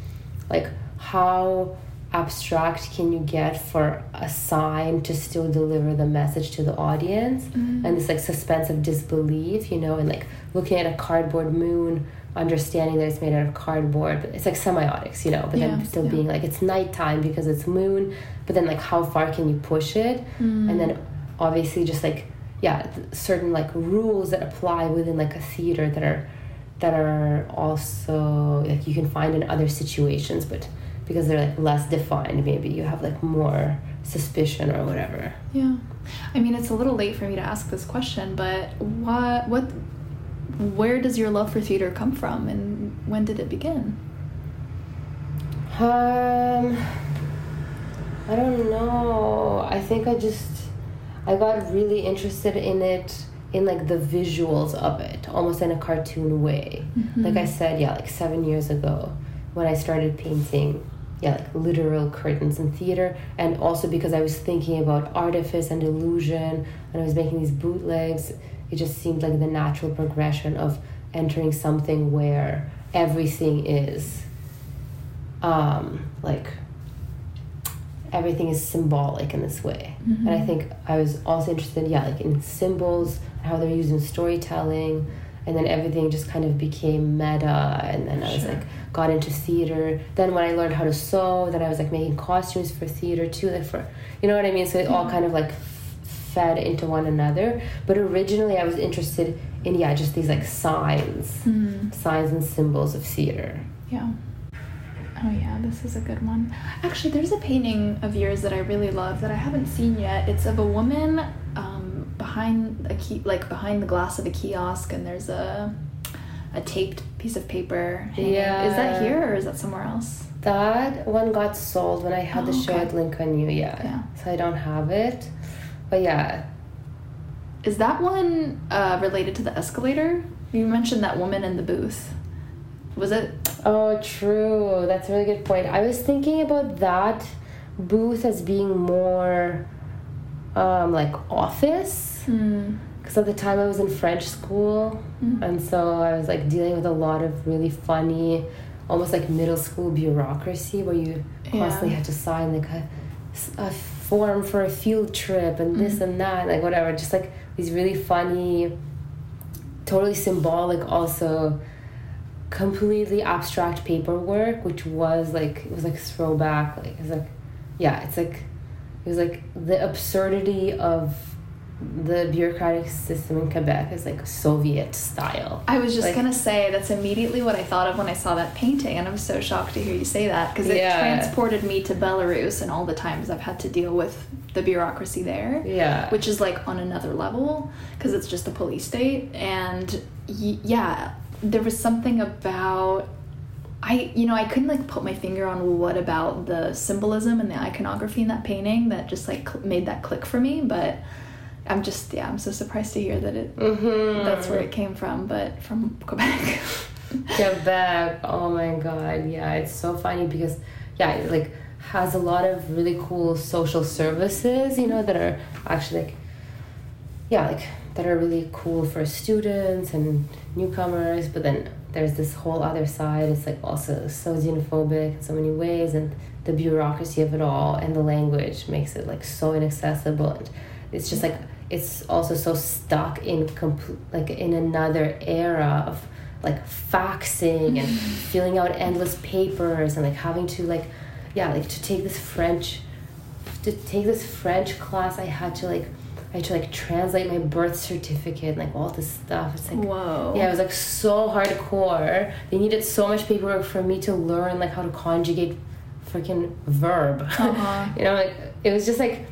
like how abstract can you get for a sign to still deliver the message to the audience mm-hmm. and this like suspense of disbelief you know and like looking at a cardboard moon understanding that it's made out of cardboard but it's like semiotics you know but yeah, then still yeah. being like it's nighttime because it's moon but then like how far can you push it mm. and then obviously just like yeah certain like rules that apply within like a theater that are that are also like you can find in other situations but because they're like less defined maybe you have like more suspicion or whatever yeah i mean it's a little late for me to ask this question but what what where does your love for theater come from and when did it begin? Um i don't know. I think i just i got really interested in it in like the visuals of it almost in a cartoon way. Mm-hmm. like i said yeah like seven years ago when i started painting yeah like literal curtains in theater and also because i was thinking about artifice and illusion and i was making these bootlegs it just seemed like the natural progression of entering something where everything is um like everything is symbolic in this way. Mm-hmm. and i think i was also interested yeah like in symbols how they're used in storytelling. And then everything just kind of became meta. And then i was like got into theater. Then when i learned how to sew then i was like making costumes for theater too like for you know what i mean? So it all kind of like fed into one another but originally i was interested in yeah just these like signs mm. signs and symbols of theater yeah Oh yeah, this is a good one. Actually, there's a painting of yours that I really love that I haven't seen yet. It's of a woman um, behind a key, like behind the glass of a kiosk, and there's a a taped piece of paper. Hanging. Yeah. Is that here or is that somewhere else? That one got sold when I had oh, the show okay. at Lincoln U. Yeah. yeah. So I don't have it, but yeah. Is that one uh, related to the escalator? You mentioned that woman in the booth. Was it? Oh, true. That's a really good point. I was thinking about that booth as being more um, like office. Because mm. at the time I was in French school, mm. and so I was like dealing with a lot of really funny, almost like middle school bureaucracy where you constantly yeah. had to sign like a, a form for a field trip and this mm. and that, like whatever. Just like these really funny, totally symbolic, also completely abstract paperwork, which was like it was like throwback, like it's like yeah, it's like it was like the absurdity of the bureaucratic system in Quebec is like Soviet style. I was just like, gonna say that's immediately what I thought of when I saw that painting, and I'm so shocked to hear you say that because it yeah. transported me to Belarus and all the times I've had to deal with the bureaucracy there. Yeah, which is like on another level because it's just a police state, and yeah, there was something about I you know I couldn't like put my finger on what about the symbolism and the iconography in that painting that just like made that click for me but I'm just yeah I'm so surprised to hear that it mm-hmm. that's where it came from but from Quebec Quebec oh my god yeah it's so funny because yeah it like has a lot of really cool social services you know that are actually like yeah like that are really cool for students and newcomers but then there's this whole other side it's like also so xenophobic in so many ways and the bureaucracy of it all and the language makes it like so inaccessible and it's just like it's also so stuck in complete like in another era of like faxing and filling out endless papers and like having to like yeah like to take this french to take this french class i had to like I had to like translate my birth certificate and like all this stuff. It's like whoa. Yeah, it was like so hardcore. They needed so much paperwork for me to learn like how to conjugate freaking verb. Uh-huh. you know, like it was just like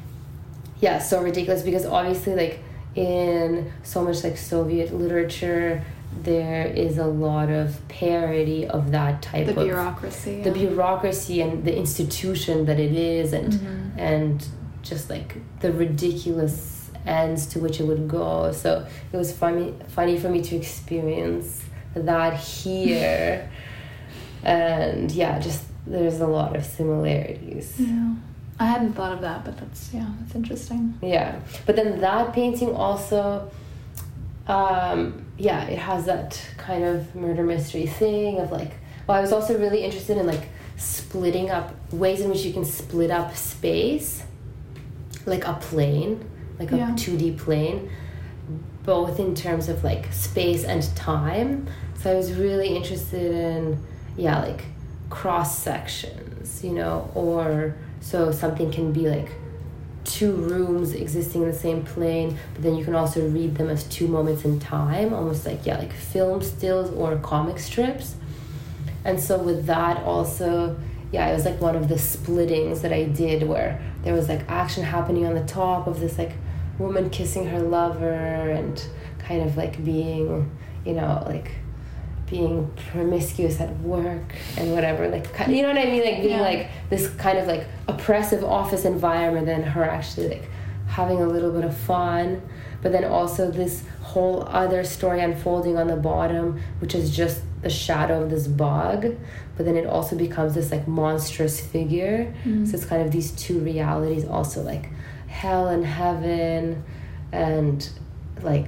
yeah, so ridiculous because obviously like in so much like Soviet literature there is a lot of parody of that type the of bureaucracy the yeah. bureaucracy and the institution that it is and mm-hmm. and just like the ridiculous ends to which it would go. So it was funny funny for me to experience that here. and yeah, just there's a lot of similarities. Yeah. I hadn't thought of that, but that's yeah, that's interesting. Yeah. But then that painting also um yeah, it has that kind of murder mystery thing of like well, I was also really interested in like splitting up ways in which you can split up space like a plane, like a Yeah. 2D plane, both in terms of like space and time. So I was really interested in, yeah, like cross sections, you know, or so something can be like two rooms existing in the same plane, but then you can also read them as two moments in time, almost like, yeah, like film stills or comic strips. And so with that also, yeah, it was like one of the splittings that I did where there was like action happening on the top of this like woman kissing her lover and kind of like being, you know, like being promiscuous at work and whatever like you know what i mean like being Yeah. like this kind of like oppressive office environment and her actually like having a little bit of fun but then also this whole other story unfolding on the bottom which is just the shadow of this bug but then it also becomes this like monstrous figure Mm. so it's kind of these two realities also like hell and heaven and like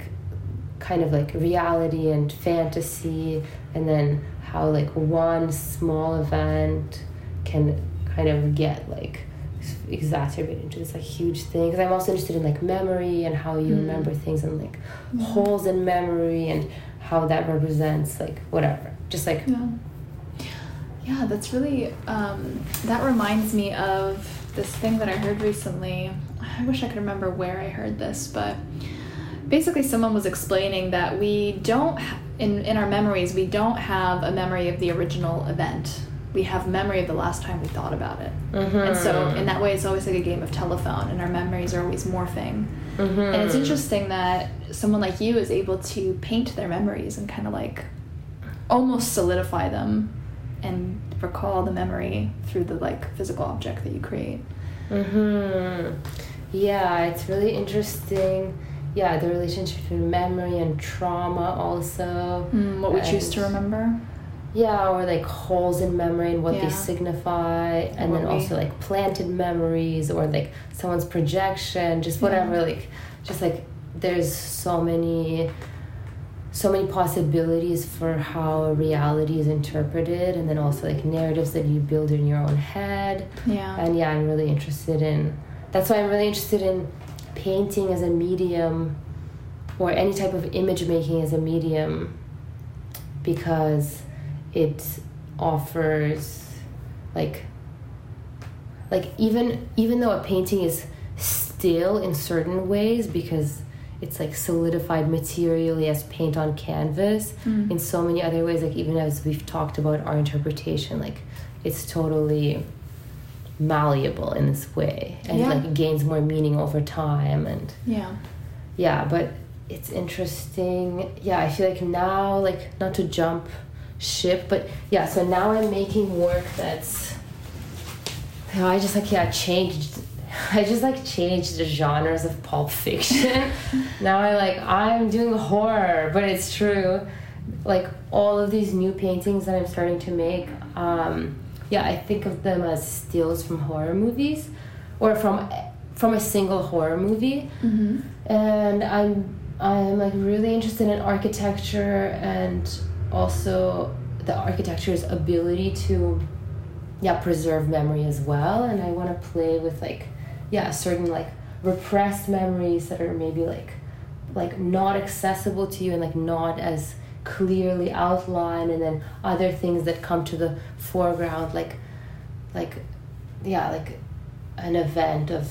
kind of like reality and fantasy and then how like one small event can kind of get like exacerbated into this like huge thing because i'm also interested in like memory and how you Mm. remember things and like holes in memory and how that represents like whatever just like Yeah. Yeah, that's really, um, that reminds me of this thing that I heard recently. I wish I could remember where I heard this, but basically someone was explaining that we don't, in, in our memories, we don't have a memory of the original event. We have memory of the last time we thought about it. And so in that way, it's always like a game of telephone, and our memories are always morphing. Mm-hmm. And it's interesting that someone like you is able to paint their memories and kind of like almost solidify them and recall the memory through the like physical object that you create. Mm-hmm. Yeah, it's really interesting. Yeah, the relationship between memory and trauma also. Mm, what we choose to remember. Yeah, or like holes in memory and what Yeah. they signify, and what then we- also like planted memories or like someone's projection, just whatever. Yeah. Like, just like there's so many, so many possibilities for how reality is interpreted, and then also like narratives that you build in your own head. Yeah. And yeah, I'm really interested in. That's why I'm really interested in painting as a medium, or any type of image making as a medium, because it offers like like even even though a painting is still in certain ways because it's like solidified materially as paint on canvas Mm. in so many other ways like even as we've talked about our interpretation like it's totally malleable in this way and Yeah. like gains more meaning over time and yeah. yeah but it's interesting yeah i feel like now like not to jump ship but yeah so now i'm making work that's you know, i just like yeah changed i just like changed the genres of pulp fiction now i like i'm doing horror but it's true like all of these new paintings that i'm starting to make um yeah i think of them as steals from horror movies or from from a single horror movie Mm-hmm. and I'm I'm like really interested in architecture and also the architecture's ability to yeah preserve memory as well and I want to play with like yeah certain like repressed memories that are maybe like like not accessible to you and like not as clearly outlined and then other things that come to the foreground like like yeah like an event of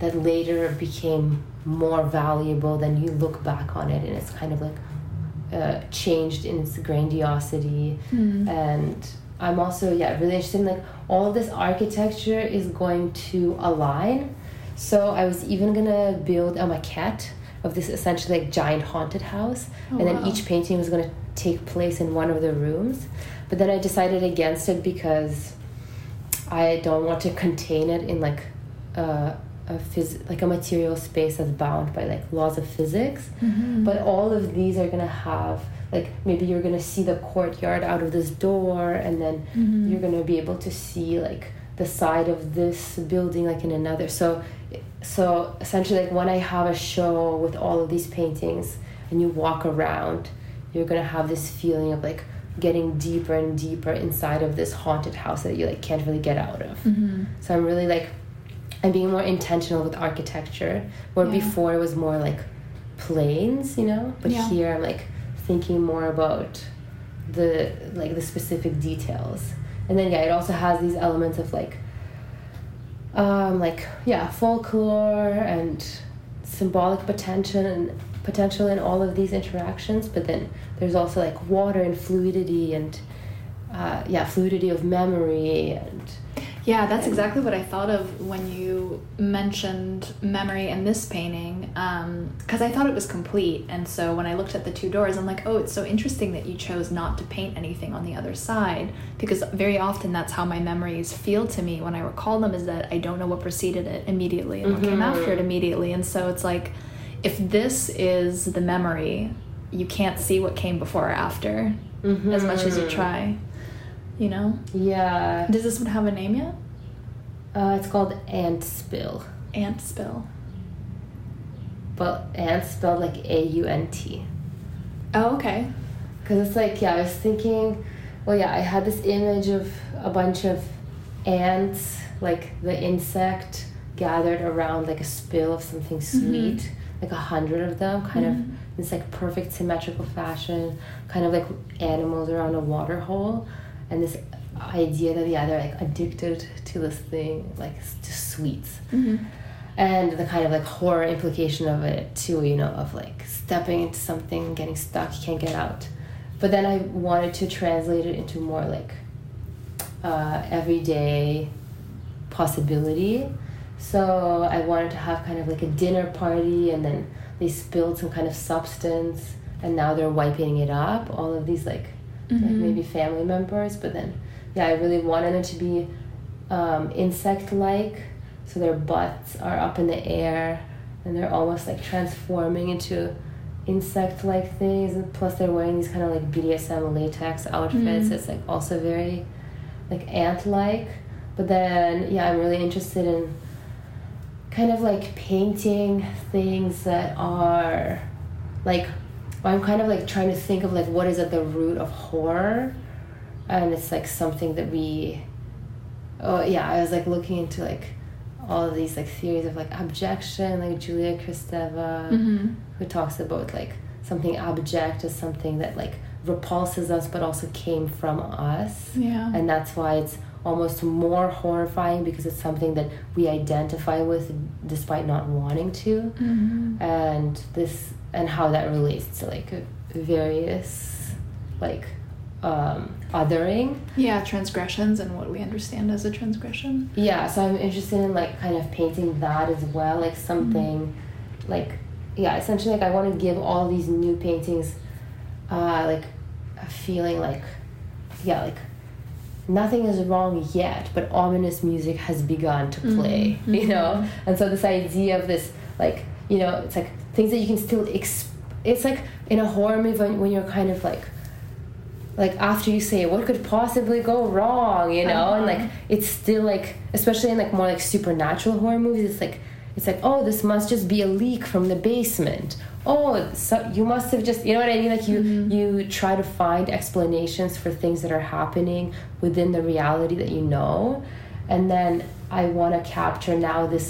that later became more valuable then you look back on it and it's kind of like uh, changed in its grandiosity Mm. and i'm also yeah really interested in like all this architecture is going to align so i was even gonna build a maquette of this essentially like giant haunted house Oh, and then wow. each painting was gonna take place in one of the rooms but then i decided against it because I don't want to contain it in like uh, a phys- like a material space that's bound by like laws of physics. Mm-hmm. But all of these are gonna have like maybe you're gonna see the courtyard out of this door, and then Mhm. you're gonna be able to see like the side of this building like in another. So so essentially like when I have a show with all of these paintings and you walk around, you're gonna have this feeling of like getting deeper and deeper inside of this haunted house that you like can't really get out of. Mm-hmm. So I'm really like I'm being more intentional with architecture where Yeah. before it was more like planes, you know? But Yeah. here I'm like thinking more about the like the specific details. And then yeah, it also has these elements of like um like yeah, folklore and symbolic potential and potential in all of these interactions, but then there's also like water and fluidity and uh, yeah, fluidity of memory and Yeah, that's exactly what I thought of when you mentioned memory in this painting. Because I thought it was complete, and so when I looked at the two doors, I'm like, oh, it's so interesting that you chose not to paint anything on the other side. Because very often that's how my memories feel to me when I recall them is that I don't know what preceded it immediately and what came Mhm. after it immediately. And so it's like, if this is the memory, you can't see what came before or after as much as you Mhm. try. You know? Yeah, Does this one have a name yet? uh, it's called ant spill, Ant spill. but ant spelled like A U N T. Oh, okay. Because it's like, yeah, I was thinking, well, yeah, I had this image of a bunch of ants, like the insect gathered around like a spill of something sweet, like a hundred of them, kind Mhm. of this like perfect symmetrical fashion, kind of like animals around a water hole, and this idea that yeah, they're like addicted to this thing, like to sweets. Mm-hmm. and the kind of like horror implication of it too you know of like stepping into something getting stuck you can't get out. But then i wanted to translate it into more like uh, everyday possibility. So i wanted to have kind of like a dinner party and then they spilled some kind of substance and now they're wiping it up. All of these like like Mhm. maybe family members but then yeah i really wanted it to be um, insect like so their butts are up in the air and they're almost like transforming into insect like things and plus they're wearing these kind of like bdsm latex outfits Mhm. it's like also very like ant like but then yeah i'm really interested in kind of like painting things that are like I'm kind of like trying to think of like what is at the root of horror and it's like something that we oh yeah I was like looking into like all of these like theories of like abjection like Julia Kristeva Mm-hmm. who talks about like something abject as something that like repulses us but also came from us Yeah. and that's why it's almost more horrifying because it's something that we identify with despite not wanting to mm-hmm. and this and how that relates to like various like um othering Yeah, transgressions and what we understand as a transgression. yeah so i'm interested in like kind of painting that as well like something like yeah essentially like i want to give all these new paintings uh like a feeling like yeah like nothing is wrong yet but ominous music has begun to play Mhm, you know mhm. and so this idea of this like you know it's like things that you can still exp- it's like in a horror movie when, when you're kind of like like after you say what could possibly go wrong? you know? And Uh-huh. like it's still like especially in like more like supernatural horror movies it's like it's like oh this must just be a leak from the basement. Oh so you must have just you know what i mean? Like you Mhm. you try to find explanations for things that are happening within the reality that you know. And then i want to capture now this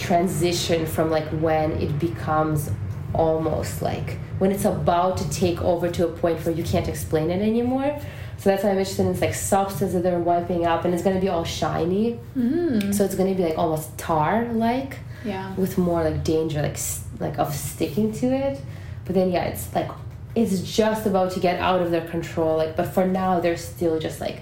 transition from like when it becomes almost like when it's about to take over to a point where you can't explain it anymore so that's why i'm interested in this like substance that they're wiping up and it's going to be all shiny Mm. so it's going to be like almost tar like yeah. with more like danger like like of sticking to it but then yeah it's like it's just about to get out of their control like but for now they're still just like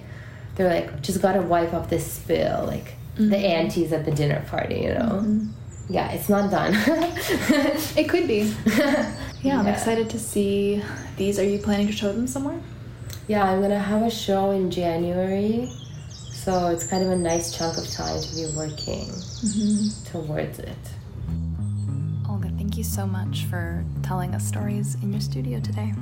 they're like just gotta wipe up this spill like the Mhm. aunties at the dinner party you know Mhm. yeah it's not done It could be. Yeah, I'm excited to see these. Are you planning to show them somewhere? yeah i'm gonna have a show in january so So it's kind of a nice chunk of time to be working Mm-hmm. towards it. Olga, thank you so much for telling us stories in your studio today.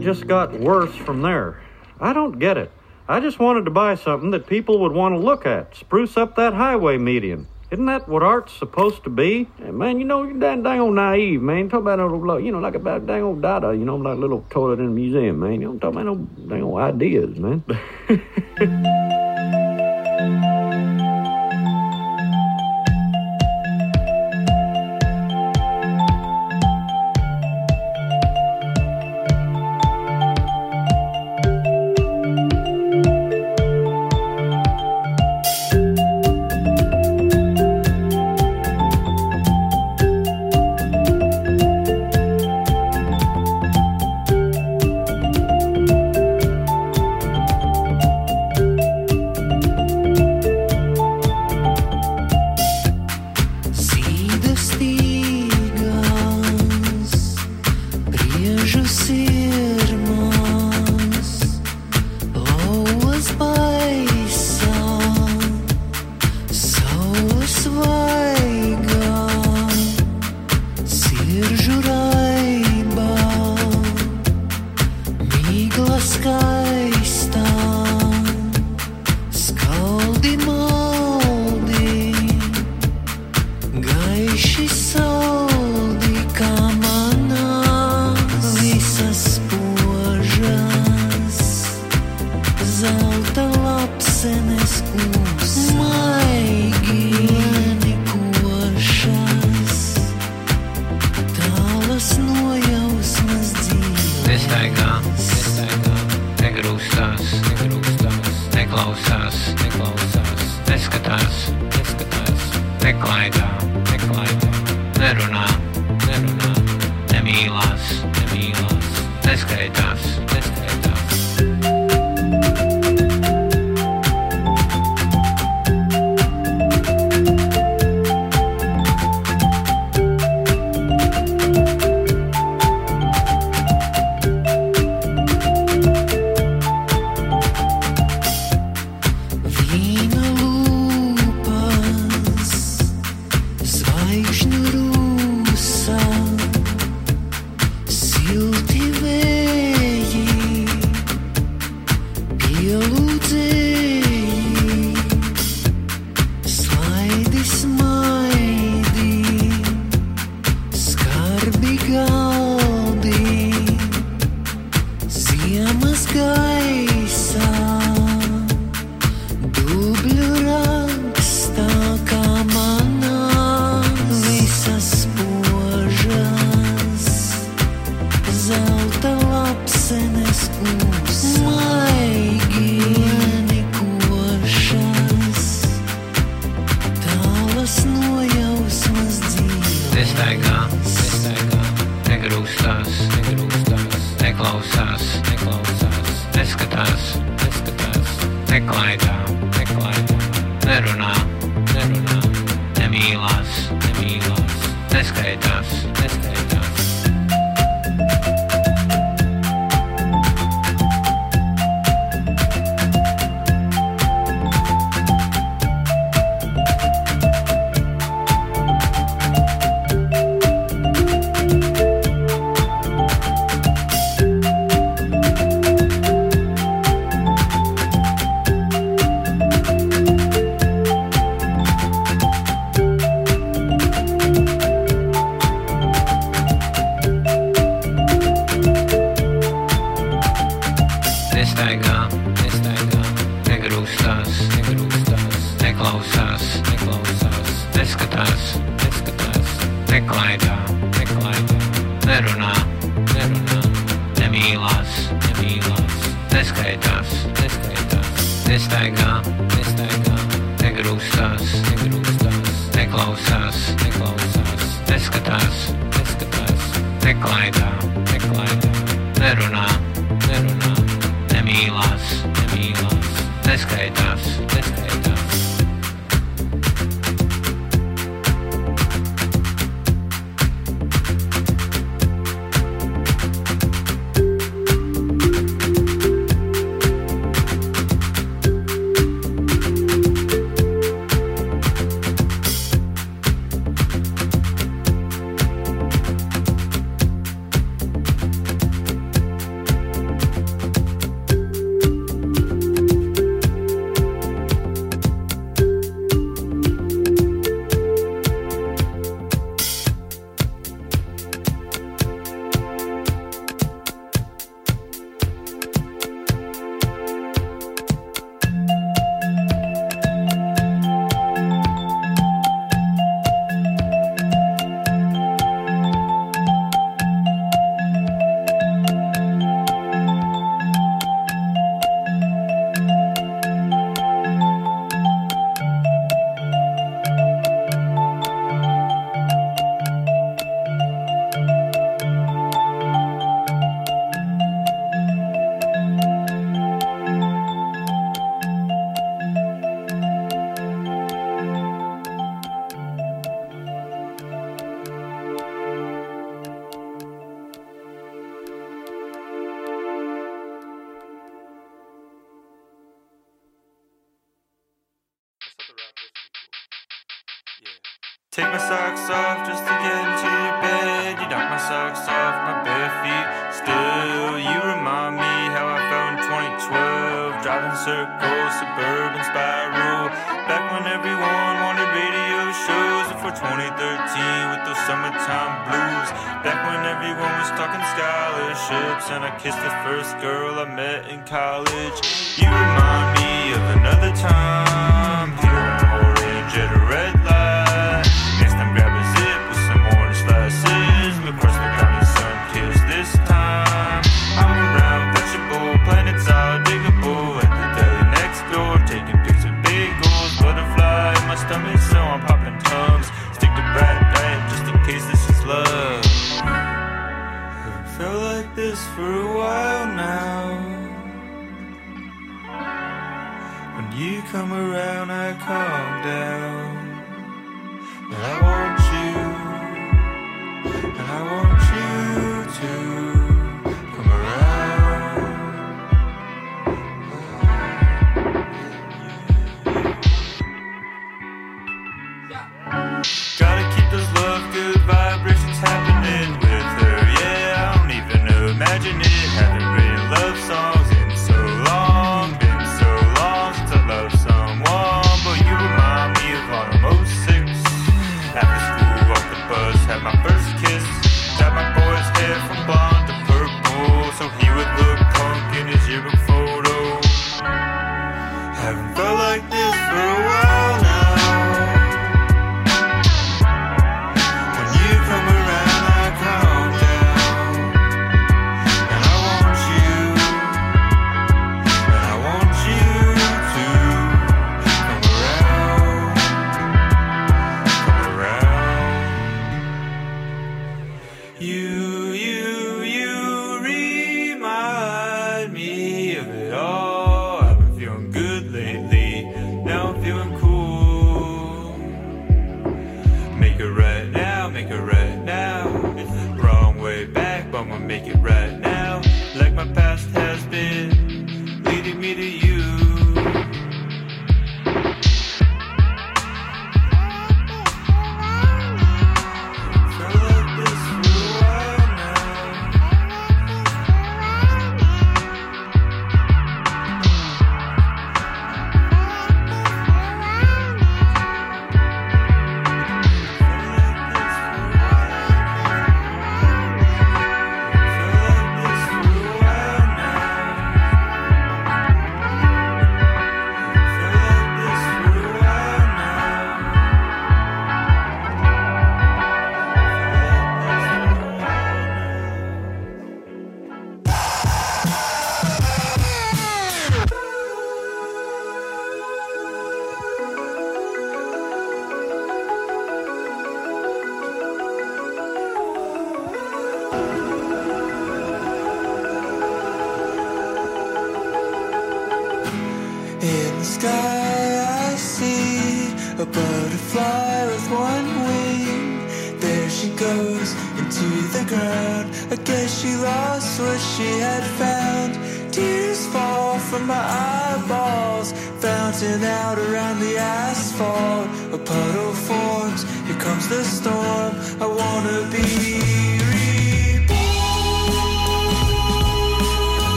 Just got worse from there. I don't get it. I just wanted to buy something that people would want to look at, spruce up that highway median. Isn't that what art's supposed to be? And man, you know, you're dang, dang old naive, man. Talk about, no, you know, like about dang old Dada, you know, like a little toilet in a museum, man. You don't talk about no dang old ideas, man.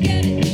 get it.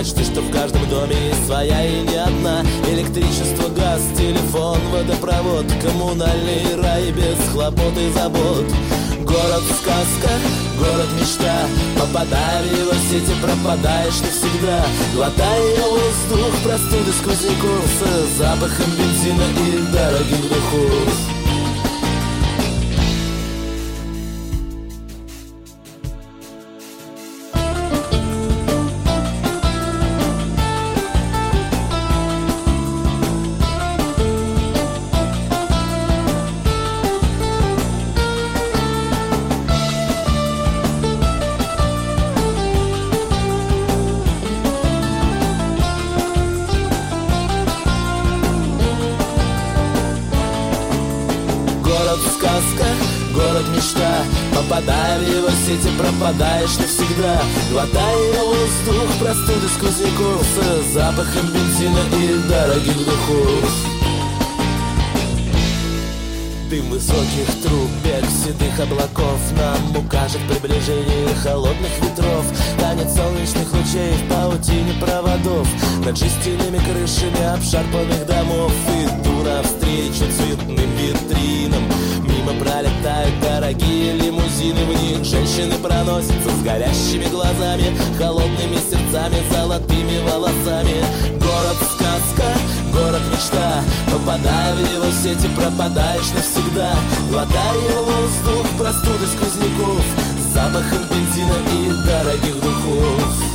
Почти что в каждом доме есть своя и не одна. Электричество, газ, телефон, водопровод Коммунальный рай без хлопот и забот. Город сказка, город мечта. Попадая в его сети, пропадаешь навсегда. Глотая воздух, простуды сквозняков С запахом бензина и дорогих духов Попадая в его сети, пропадаешь навсегда. Глотая воздух, простуды сквозняков С запахом бензина и дорогих духов Дым высоких трубек, седых облаков. Нам укажет приближение холодных ветров. Танец солнечных лучей в паутине проводов. Над жестяными крышами обшарпанных домов. Иду навстречу цветным витринам. Мимо пролетают дорогие лимузины. В них женщины проносятся с горящими глазами Холодными сердцами, золотыми волосами Город сказка, город мечта. Попадая в его сети, пропадаешь навсегда. Глотая воздух, простуды сквозняков запахом бензина и дорогих духов